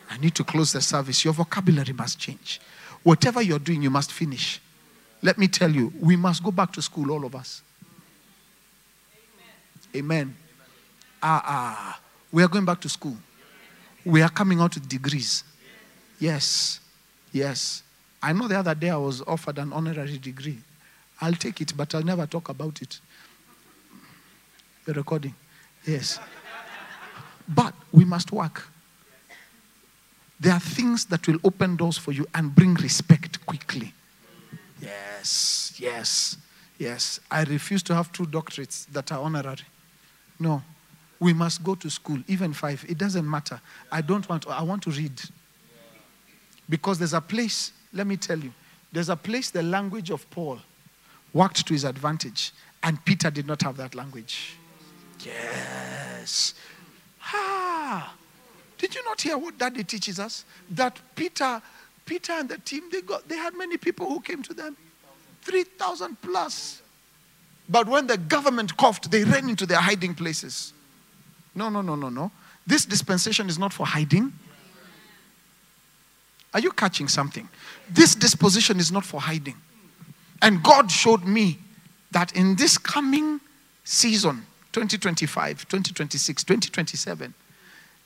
I need to close the service. Your vocabulary must change. Whatever you're doing, you must finish. Let me tell you, we must go back to school, all of us. Amen. Ah, ah. We are going back to school. We are coming out with degrees. Yes. Yes. I know the other day I was offered an honorary degree. I'll take it, but I'll never talk about it. The recording. Yes. But we must work. There are things that will open doors for you and bring respect quickly. Yes, yes, yes. I refuse to have two doctorates that are honorary. No. We must go to school, even five. It doesn't matter. I don't want to, I want to read. Because there's a place, let me tell you, there's a place the language of Paul worked to his advantage, and Peter did not have that language. Yes. Ah. Did you not hear what daddy teaches us? That Peter, Peter and the team, they got they had many people who came to them. 3,000 plus. But when the government coughed, they ran into their hiding places. No, no, no, no, no. This dispensation is not for hiding. Are you catching something? This disposition is not for hiding. And God showed me that in this coming season, 2025, 2026, 2027,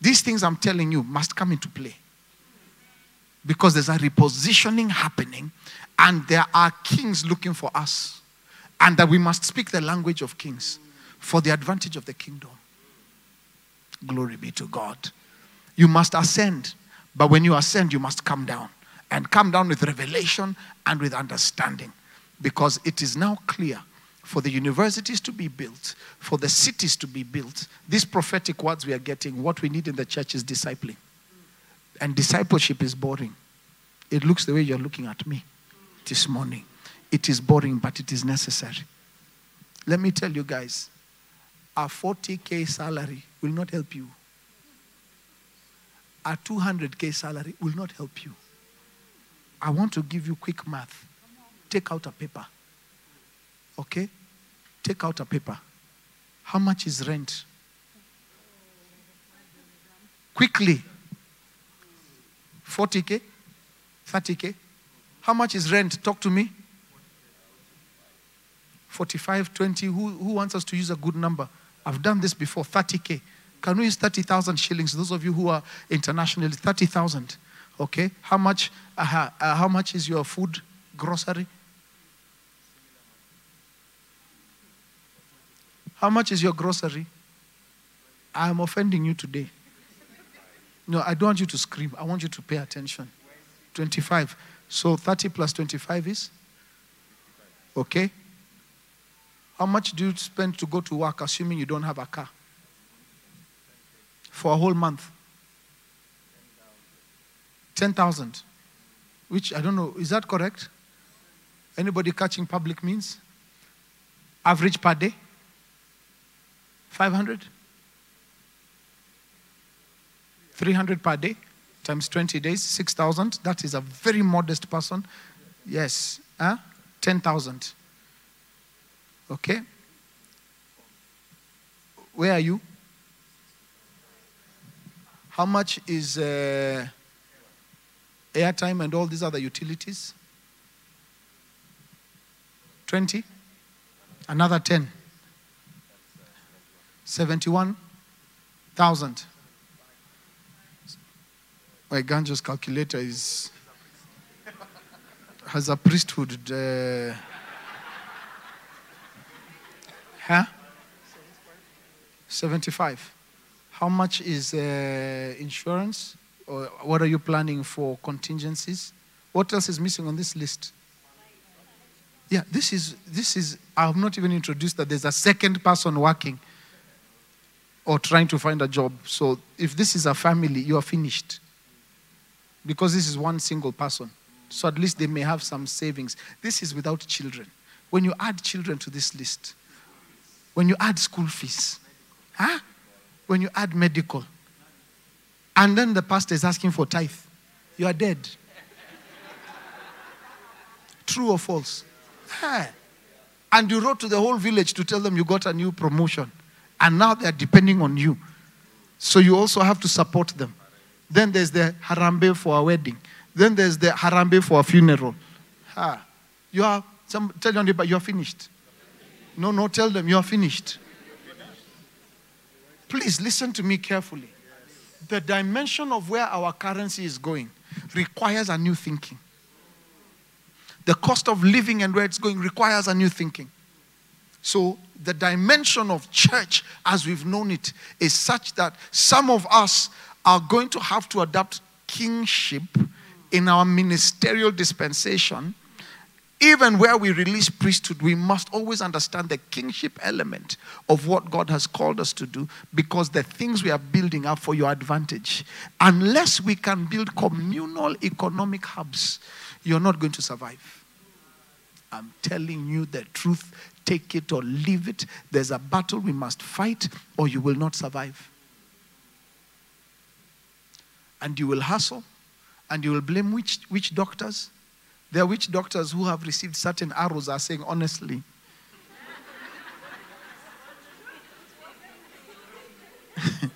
these things I'm telling you must come into play. Because there's a repositioning happening, and there are kings looking for us. And that we must speak the language of kings for the advantage of the kingdom. Glory be to God. You must ascend, but when you ascend, you must come down. And come down with revelation and with understanding. Because it is now clear for the universities to be built, for the cities to be built. These prophetic words we are getting, what we need in the church is discipling. And discipleship is boring. It looks the way you're looking at me this morning. It is boring, but it is necessary. Let me tell you guys a 40K salary will not help you, a 200K salary will not help you. I want to give you quick math. Take out a paper. Okay? Take out a paper. How much is rent? Quickly. 40K? 30K? How much is rent? Talk to me. 45, 20. Who, who wants us to use a good number? I've done this before. 30K. Can we use 30,000 shillings? Those of you who are internationally, 30,000. Okay? How much, uh, uh, how much is your food, grocery? How much is your grocery? I am offending you today. No, I don't want you to scream. I want you to pay attention. 25. So 30 plus 25 is? Okay. How much do you spend to go to work, assuming you don't have a car? For a whole month? 10,000. Which, I don't know, is that correct? Anybody catching public means? Average per day? 500? 300 per day times 20 days, 6,000. That is a very modest person. Yes. Huh? 10,000. Okay? Where are you? How much is uh, airtime and all these other utilities? 20? Another 10. 71,000. My Ganjo's calculator is has a priesthood. Uh, huh? 75. How much is uh, insurance? Or what are you planning for contingencies? What else is missing on this list? Yeah, this is this is I have not even introduced that there's a second person working or trying to find a job. So if this is a family, you are finished. Because this is one single person. So at least they may have some savings. This is without children. When you add children to this list, when you add school fees, huh? when you add medical, and then the pastor is asking for tithe, you are dead. True or false? Huh. And you wrote to the whole village to tell them you got a new promotion. And now they are depending on you. So you also have to support them. Then there's the harambee for a wedding. Then there's the harambee for a funeral. Ha. You are, some, tell your neighbor, you are finished. No, no, tell them you are finished. Please listen to me carefully. The dimension of where our currency is going requires a new thinking. The cost of living and where it's going requires a new thinking. So, the dimension of church as we've known it is such that some of us are going to have to adopt kingship in our ministerial dispensation. Even where we release priesthood, we must always understand the kingship element of what God has called us to do because the things we are building are for your advantage. Unless we can build communal economic hubs, you're not going to survive. I'm telling you the truth take it or leave it. There's a battle we must fight, or you will not survive. And you will hustle, and you will blame which, which doctors? There are witch doctors who have received certain arrows are saying, honestly, I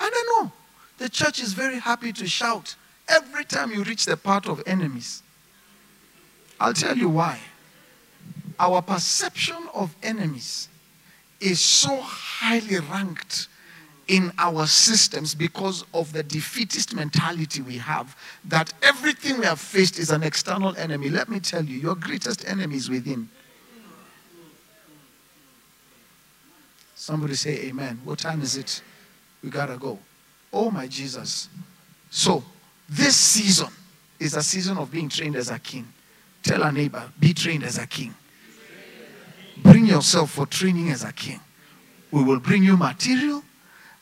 don't know. The church is very happy to shout every time you reach the part of enemies. I'll tell you why. Our perception of enemies is so highly ranked in our systems because of the defeatist mentality we have that everything we have faced is an external enemy. Let me tell you, your greatest enemy is within. Somebody say amen. What time is it? We gotta go. Oh my Jesus. So, this season is a season of being trained as a king. Tell a neighbor, be trained as a king. Bring yourself for training as a king. We will bring you material.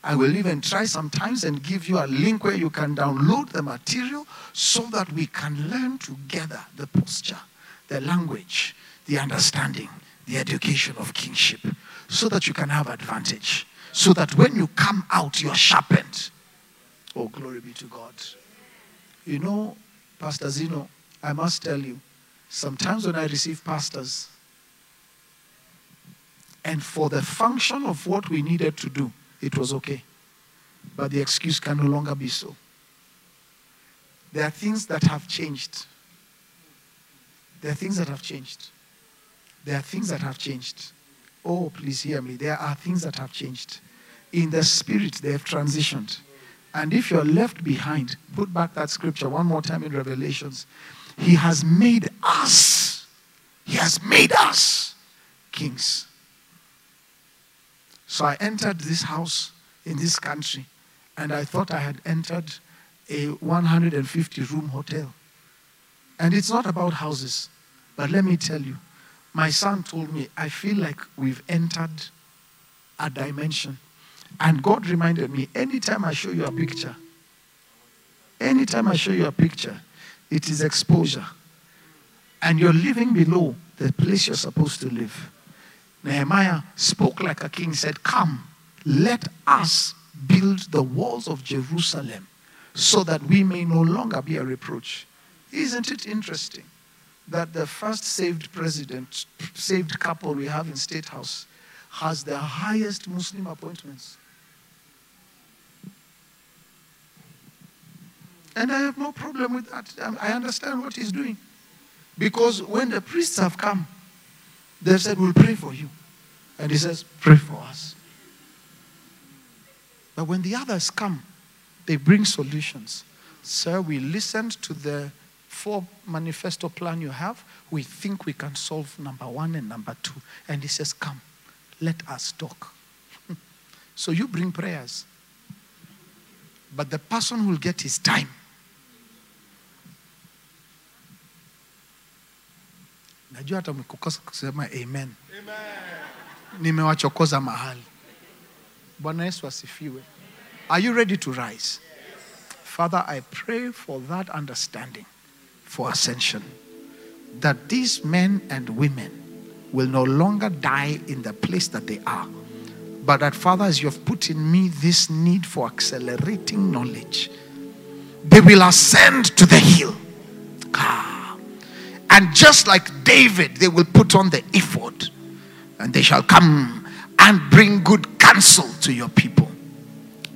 I will even try sometimes and give you a link where you can download the material so that we can learn together the posture, the language, the understanding, the education of kingship so that you can have advantage. So that when you come out, you're sharpened. Oh, glory be to God. You know, Pastor Zeno, I must tell you, sometimes when I receive pastors, and for the function of what we needed to do, it was okay. But the excuse can no longer be so. There are things that have changed. There are things that have changed. There are things that have changed. Oh, please hear me. There are things that have changed. In the spirit, they have transitioned. And if you're left behind, put back that scripture one more time in Revelations. He has made us, He has made us kings. So I entered this house in this country, and I thought I had entered a 150 room hotel. And it's not about houses, but let me tell you, my son told me, I feel like we've entered a dimension. And God reminded me anytime I show you a picture, anytime I show you a picture, it is exposure. And you're living below the place you're supposed to live. Nehemiah spoke like a king, said, Come, let us build the walls of Jerusalem so that we may no longer be a reproach. Isn't it interesting that the first saved president, saved couple we have in State House, has the highest Muslim appointments? And I have no problem with that. I understand what he's doing. Because when the priests have come, they said, We'll pray for you. And he says, Pray for us. But when the others come, they bring solutions. Sir, we listened to the four manifesto plan you have. We think we can solve number one and number two. And he says, Come, let us talk. so you bring prayers. But the person will get his time. Najua hata mkukosa kusema amen, amen. nimewachokoza mahali. Bwana yesu asifiwe. Are you ready to rise? Father i pray for that understanding for ascension that these men and women will no longer die in the place that they are but that father as you have put in me this need for accelerating knowledge they will ascend to the hill and just like David, they will put on the ephod and they shall come and bring good counsel to your people.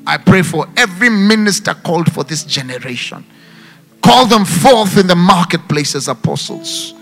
I pray for every minister called for this generation. Call them forth in the marketplace as apostles.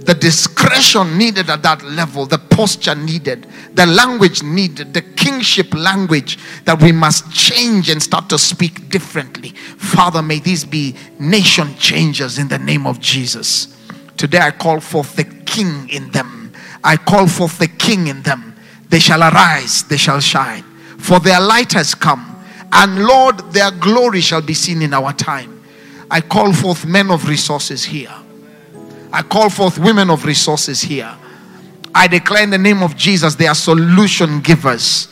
The discretion needed at that level, the posture needed, the language needed, the kingship language that we must change and start to speak differently. Father, may these be nation changers in the name of Jesus. Today I call forth the king in them. I call forth the king in them. They shall arise, they shall shine. For their light has come. And Lord, their glory shall be seen in our time. I call forth men of resources here. I call forth women of resources here. I declare in the name of Jesus, they are solution givers,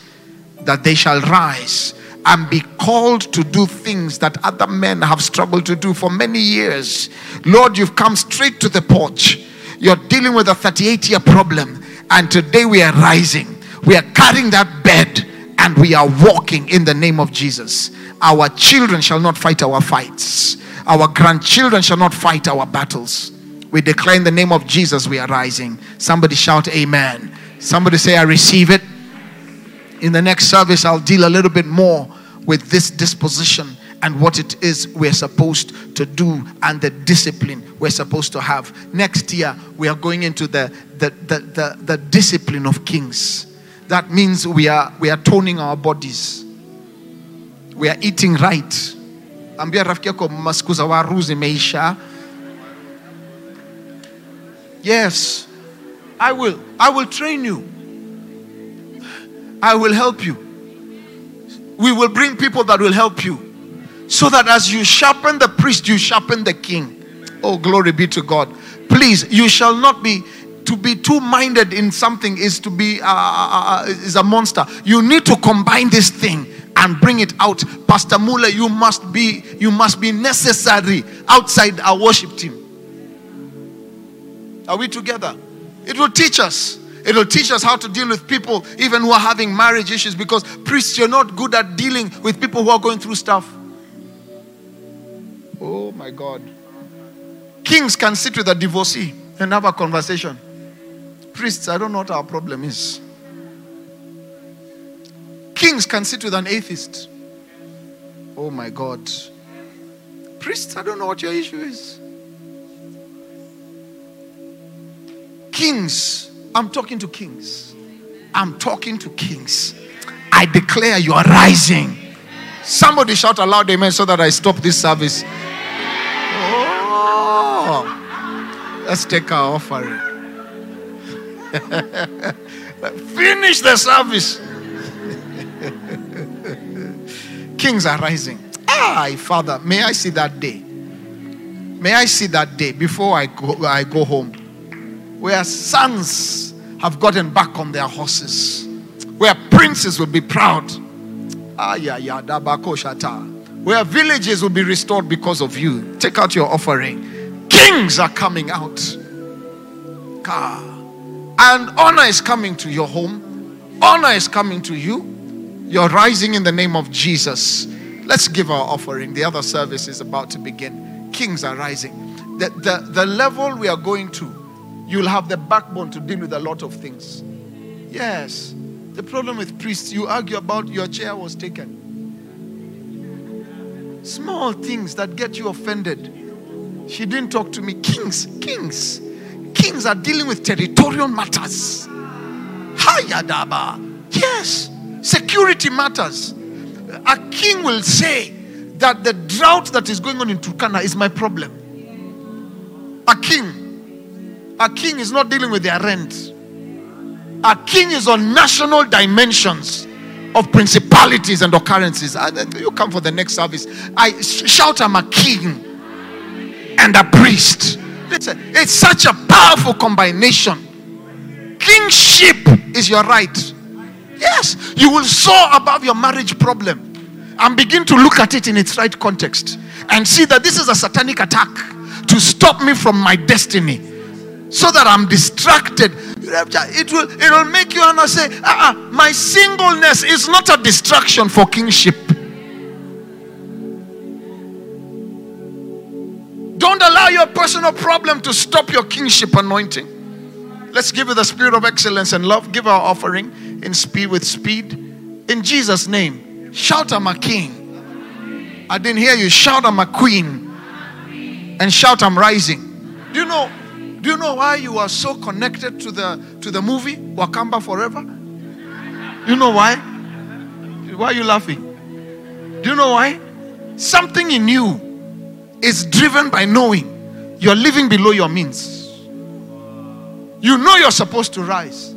that they shall rise and be called to do things that other men have struggled to do for many years. Lord, you've come straight to the porch. You're dealing with a 38 year problem, and today we are rising. We are carrying that bed and we are walking in the name of Jesus. Our children shall not fight our fights, our grandchildren shall not fight our battles. We declare in the name of Jesus we are rising. Somebody shout, Amen. Somebody say, I receive it. In the next service, I'll deal a little bit more with this disposition and what it is we're supposed to do and the discipline we're supposed to have. Next year, we are going into the, the, the, the, the discipline of kings. That means we are, we are toning our bodies, we are eating right. Yes, I will. I will train you. I will help you. We will bring people that will help you. So that as you sharpen the priest, you sharpen the king. Oh, glory be to God. Please, you shall not be to be too minded in something is to be uh, uh, uh, is a monster. You need to combine this thing and bring it out. Pastor Muller, you must be you must be necessary outside our worship team. Are we together? It will teach us. It will teach us how to deal with people, even who are having marriage issues, because priests, you're not good at dealing with people who are going through stuff. Oh my God. Kings can sit with a divorcee and have a conversation. Priests, I don't know what our problem is. Kings can sit with an atheist. Oh my God. Priests, I don't know what your issue is. Kings, I'm talking to kings. I'm talking to kings. I declare you are rising. Somebody shout aloud, Amen, so that I stop this service. Oh, let's take our offering. Finish the service. Kings are rising. Ah, Father, may I see that day. May I see that day before I go, I go home. Where sons have gotten back on their horses. Where princes will be proud. Where villages will be restored because of you. Take out your offering. Kings are coming out. And honor is coming to your home. Honor is coming to you. You're rising in the name of Jesus. Let's give our offering. The other service is about to begin. Kings are rising. The, the, the level we are going to, you'll have the backbone to deal with a lot of things. Yes. The problem with priests, you argue about your chair was taken. Small things that get you offended. She didn't talk to me. Kings, kings, kings are dealing with territorial matters. Hayadaba. Yes. Security matters. A king will say that the drought that is going on in Turkana is my problem. A king, a king is not dealing with their rent. A king is on national dimensions of principalities and occurrences. Ah, you come for the next service. I shout, I'm a king and a priest. Listen, it's such a powerful combination. Kingship is your right. Yes, you will soar above your marriage problem and begin to look at it in its right context and see that this is a satanic attack to stop me from my destiny so that I'm distracted. It will, it will make you and I say, uh-uh, my singleness is not a distraction for kingship. Don't allow your personal problem to stop your kingship anointing. Let's give you the spirit of excellence and love. Give our offering in speed with speed. In Jesus' name. Shout, I'm a king. I didn't hear you. Shout, I'm a queen. And shout, I'm rising. Do you know? Do you know why you are so connected to the to the movie Wakamba Forever? You know why? Why are you laughing? Do you know why? Something in you is driven by knowing you're living below your means. You know you're supposed to rise.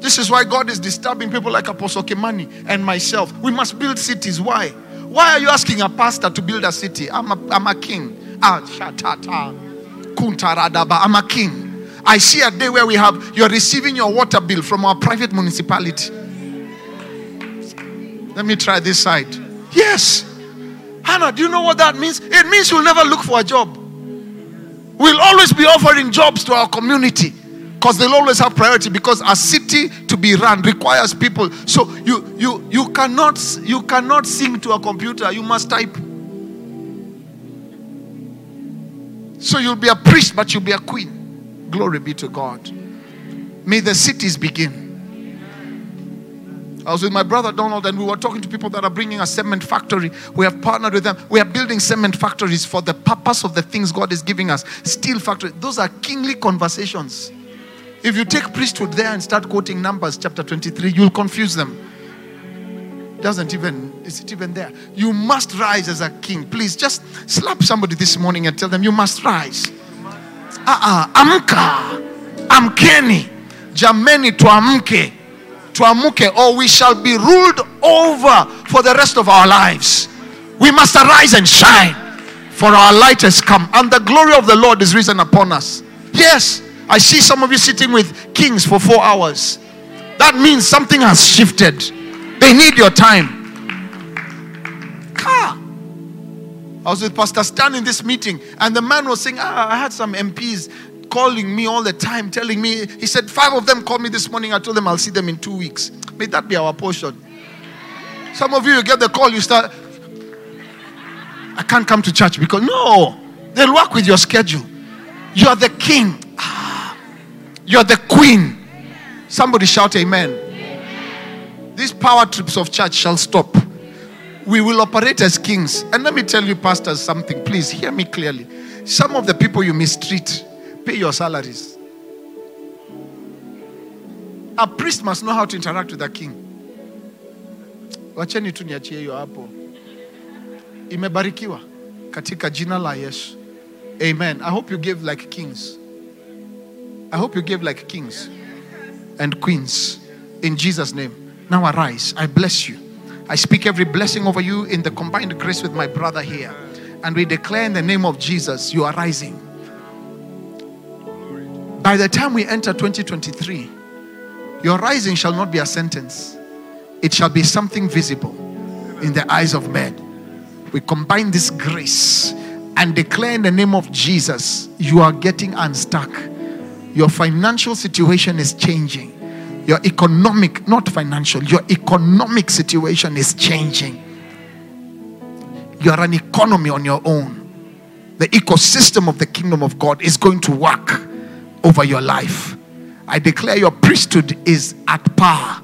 This is why God is disturbing people like Apostle Kimani and myself. We must build cities. Why? Why are you asking a pastor to build a city? I'm a, I'm a king. Ah, shatata. I'm a king. I see a day where we have, you're receiving your water bill from our private municipality. Let me try this side. Yes. Hannah, do you know what that means? It means you'll never look for a job. We'll always be offering jobs to our community because they'll always have priority because a city to be run requires people so you you you cannot you cannot sing to a computer you must type so you'll be a priest but you'll be a queen glory be to god may the cities begin I was with my brother Donald, and we were talking to people that are bringing a cement factory. We have partnered with them. We are building cement factories for the purpose of the things God is giving us. Steel factory. Those are kingly conversations. If you take priesthood there and start quoting Numbers chapter 23, you'll confuse them. Doesn't even, is it even there? You must rise as a king. Please just slap somebody this morning and tell them you must rise. Uh-uh, amka, amkeni, jameni tuamke, tuamuke, or we shall be ruled over for the rest of our lives. We must arise and shine, for our light has come, and the glory of the Lord is risen upon us. Yes, I see some of you sitting with kings for four hours. That means something has shifted. They need your time. Car. I was with Pastor Stan in this meeting, and the man was saying, ah, I had some MPs calling me all the time, telling me, he said, five of them called me this morning. I told them I'll see them in two weeks. May that be our portion. Some of you, you get the call, you start, I can't come to church because, no, they'll work with your schedule. You are the king. Ah, you're the queen. Somebody shout amen. These power trips of church shall stop. We will operate as kings. And let me tell you, pastors, something. Please hear me clearly. Some of the people you mistreat, pay your salaries. A priest must know how to interact with a king. Wacheni tu niachie hiyo hapo. Imebarikiwa katika jina la Yesu. Amen. I hope you give like kings. I hope you give like kings and queens in Jesus' name. Now arise. I bless you. I speak every blessing over you in the combined grace with my brother here. And we declare in the name of Jesus, you are rising. By the time we enter 2023, your rising shall not be a sentence, it shall be something visible in the eyes of men. We combine this grace and declare in the name of Jesus, you are getting unstuck. Your financial situation is changing. Your economic, not financial, your economic situation is changing. You are an economy on your own. The ecosystem of the kingdom of God is going to work over your life. I declare your priesthood is at par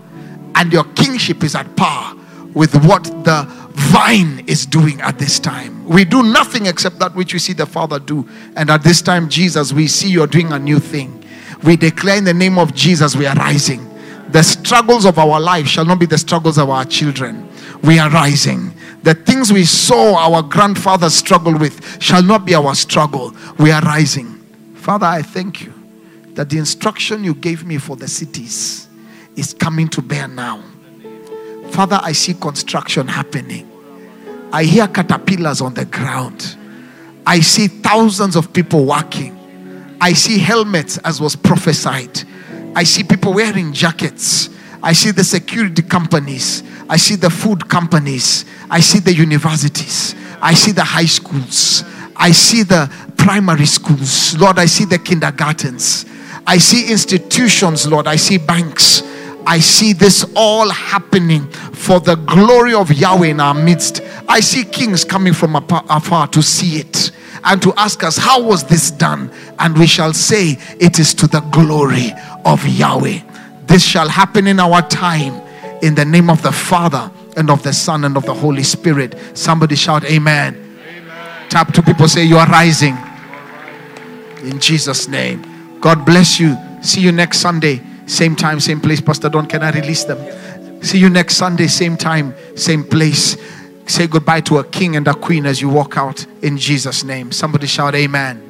and your kingship is at par with what the vine is doing at this time. We do nothing except that which we see the Father do. And at this time, Jesus, we see you're doing a new thing. We declare in the name of Jesus, we are rising. The struggles of our life shall not be the struggles of our children. We are rising. The things we saw our grandfathers struggle with shall not be our struggle. We are rising. Father, I thank you that the instruction you gave me for the cities is coming to bear now. Father, I see construction happening. I hear caterpillars on the ground. I see thousands of people working. I see helmets as was prophesied. I see people wearing jackets. I see the security companies. I see the food companies. I see the universities. I see the high schools. I see the primary schools. Lord, I see the kindergartens. I see institutions, Lord. I see banks. I see this all happening for the glory of Yahweh in our midst. I see kings coming from afar to see it and to ask us, How was this done? And we shall say, It is to the glory of Yahweh. This shall happen in our time in the name of the Father and of the Son and of the Holy Spirit. Somebody shout, Amen. Amen. Tap to people, say, You are rising. In Jesus' name. God bless you. See you next Sunday. Same time, same place. Pastor Don, can I release them? See you next Sunday, same time, same place. Say goodbye to a king and a queen as you walk out in Jesus' name. Somebody shout, Amen.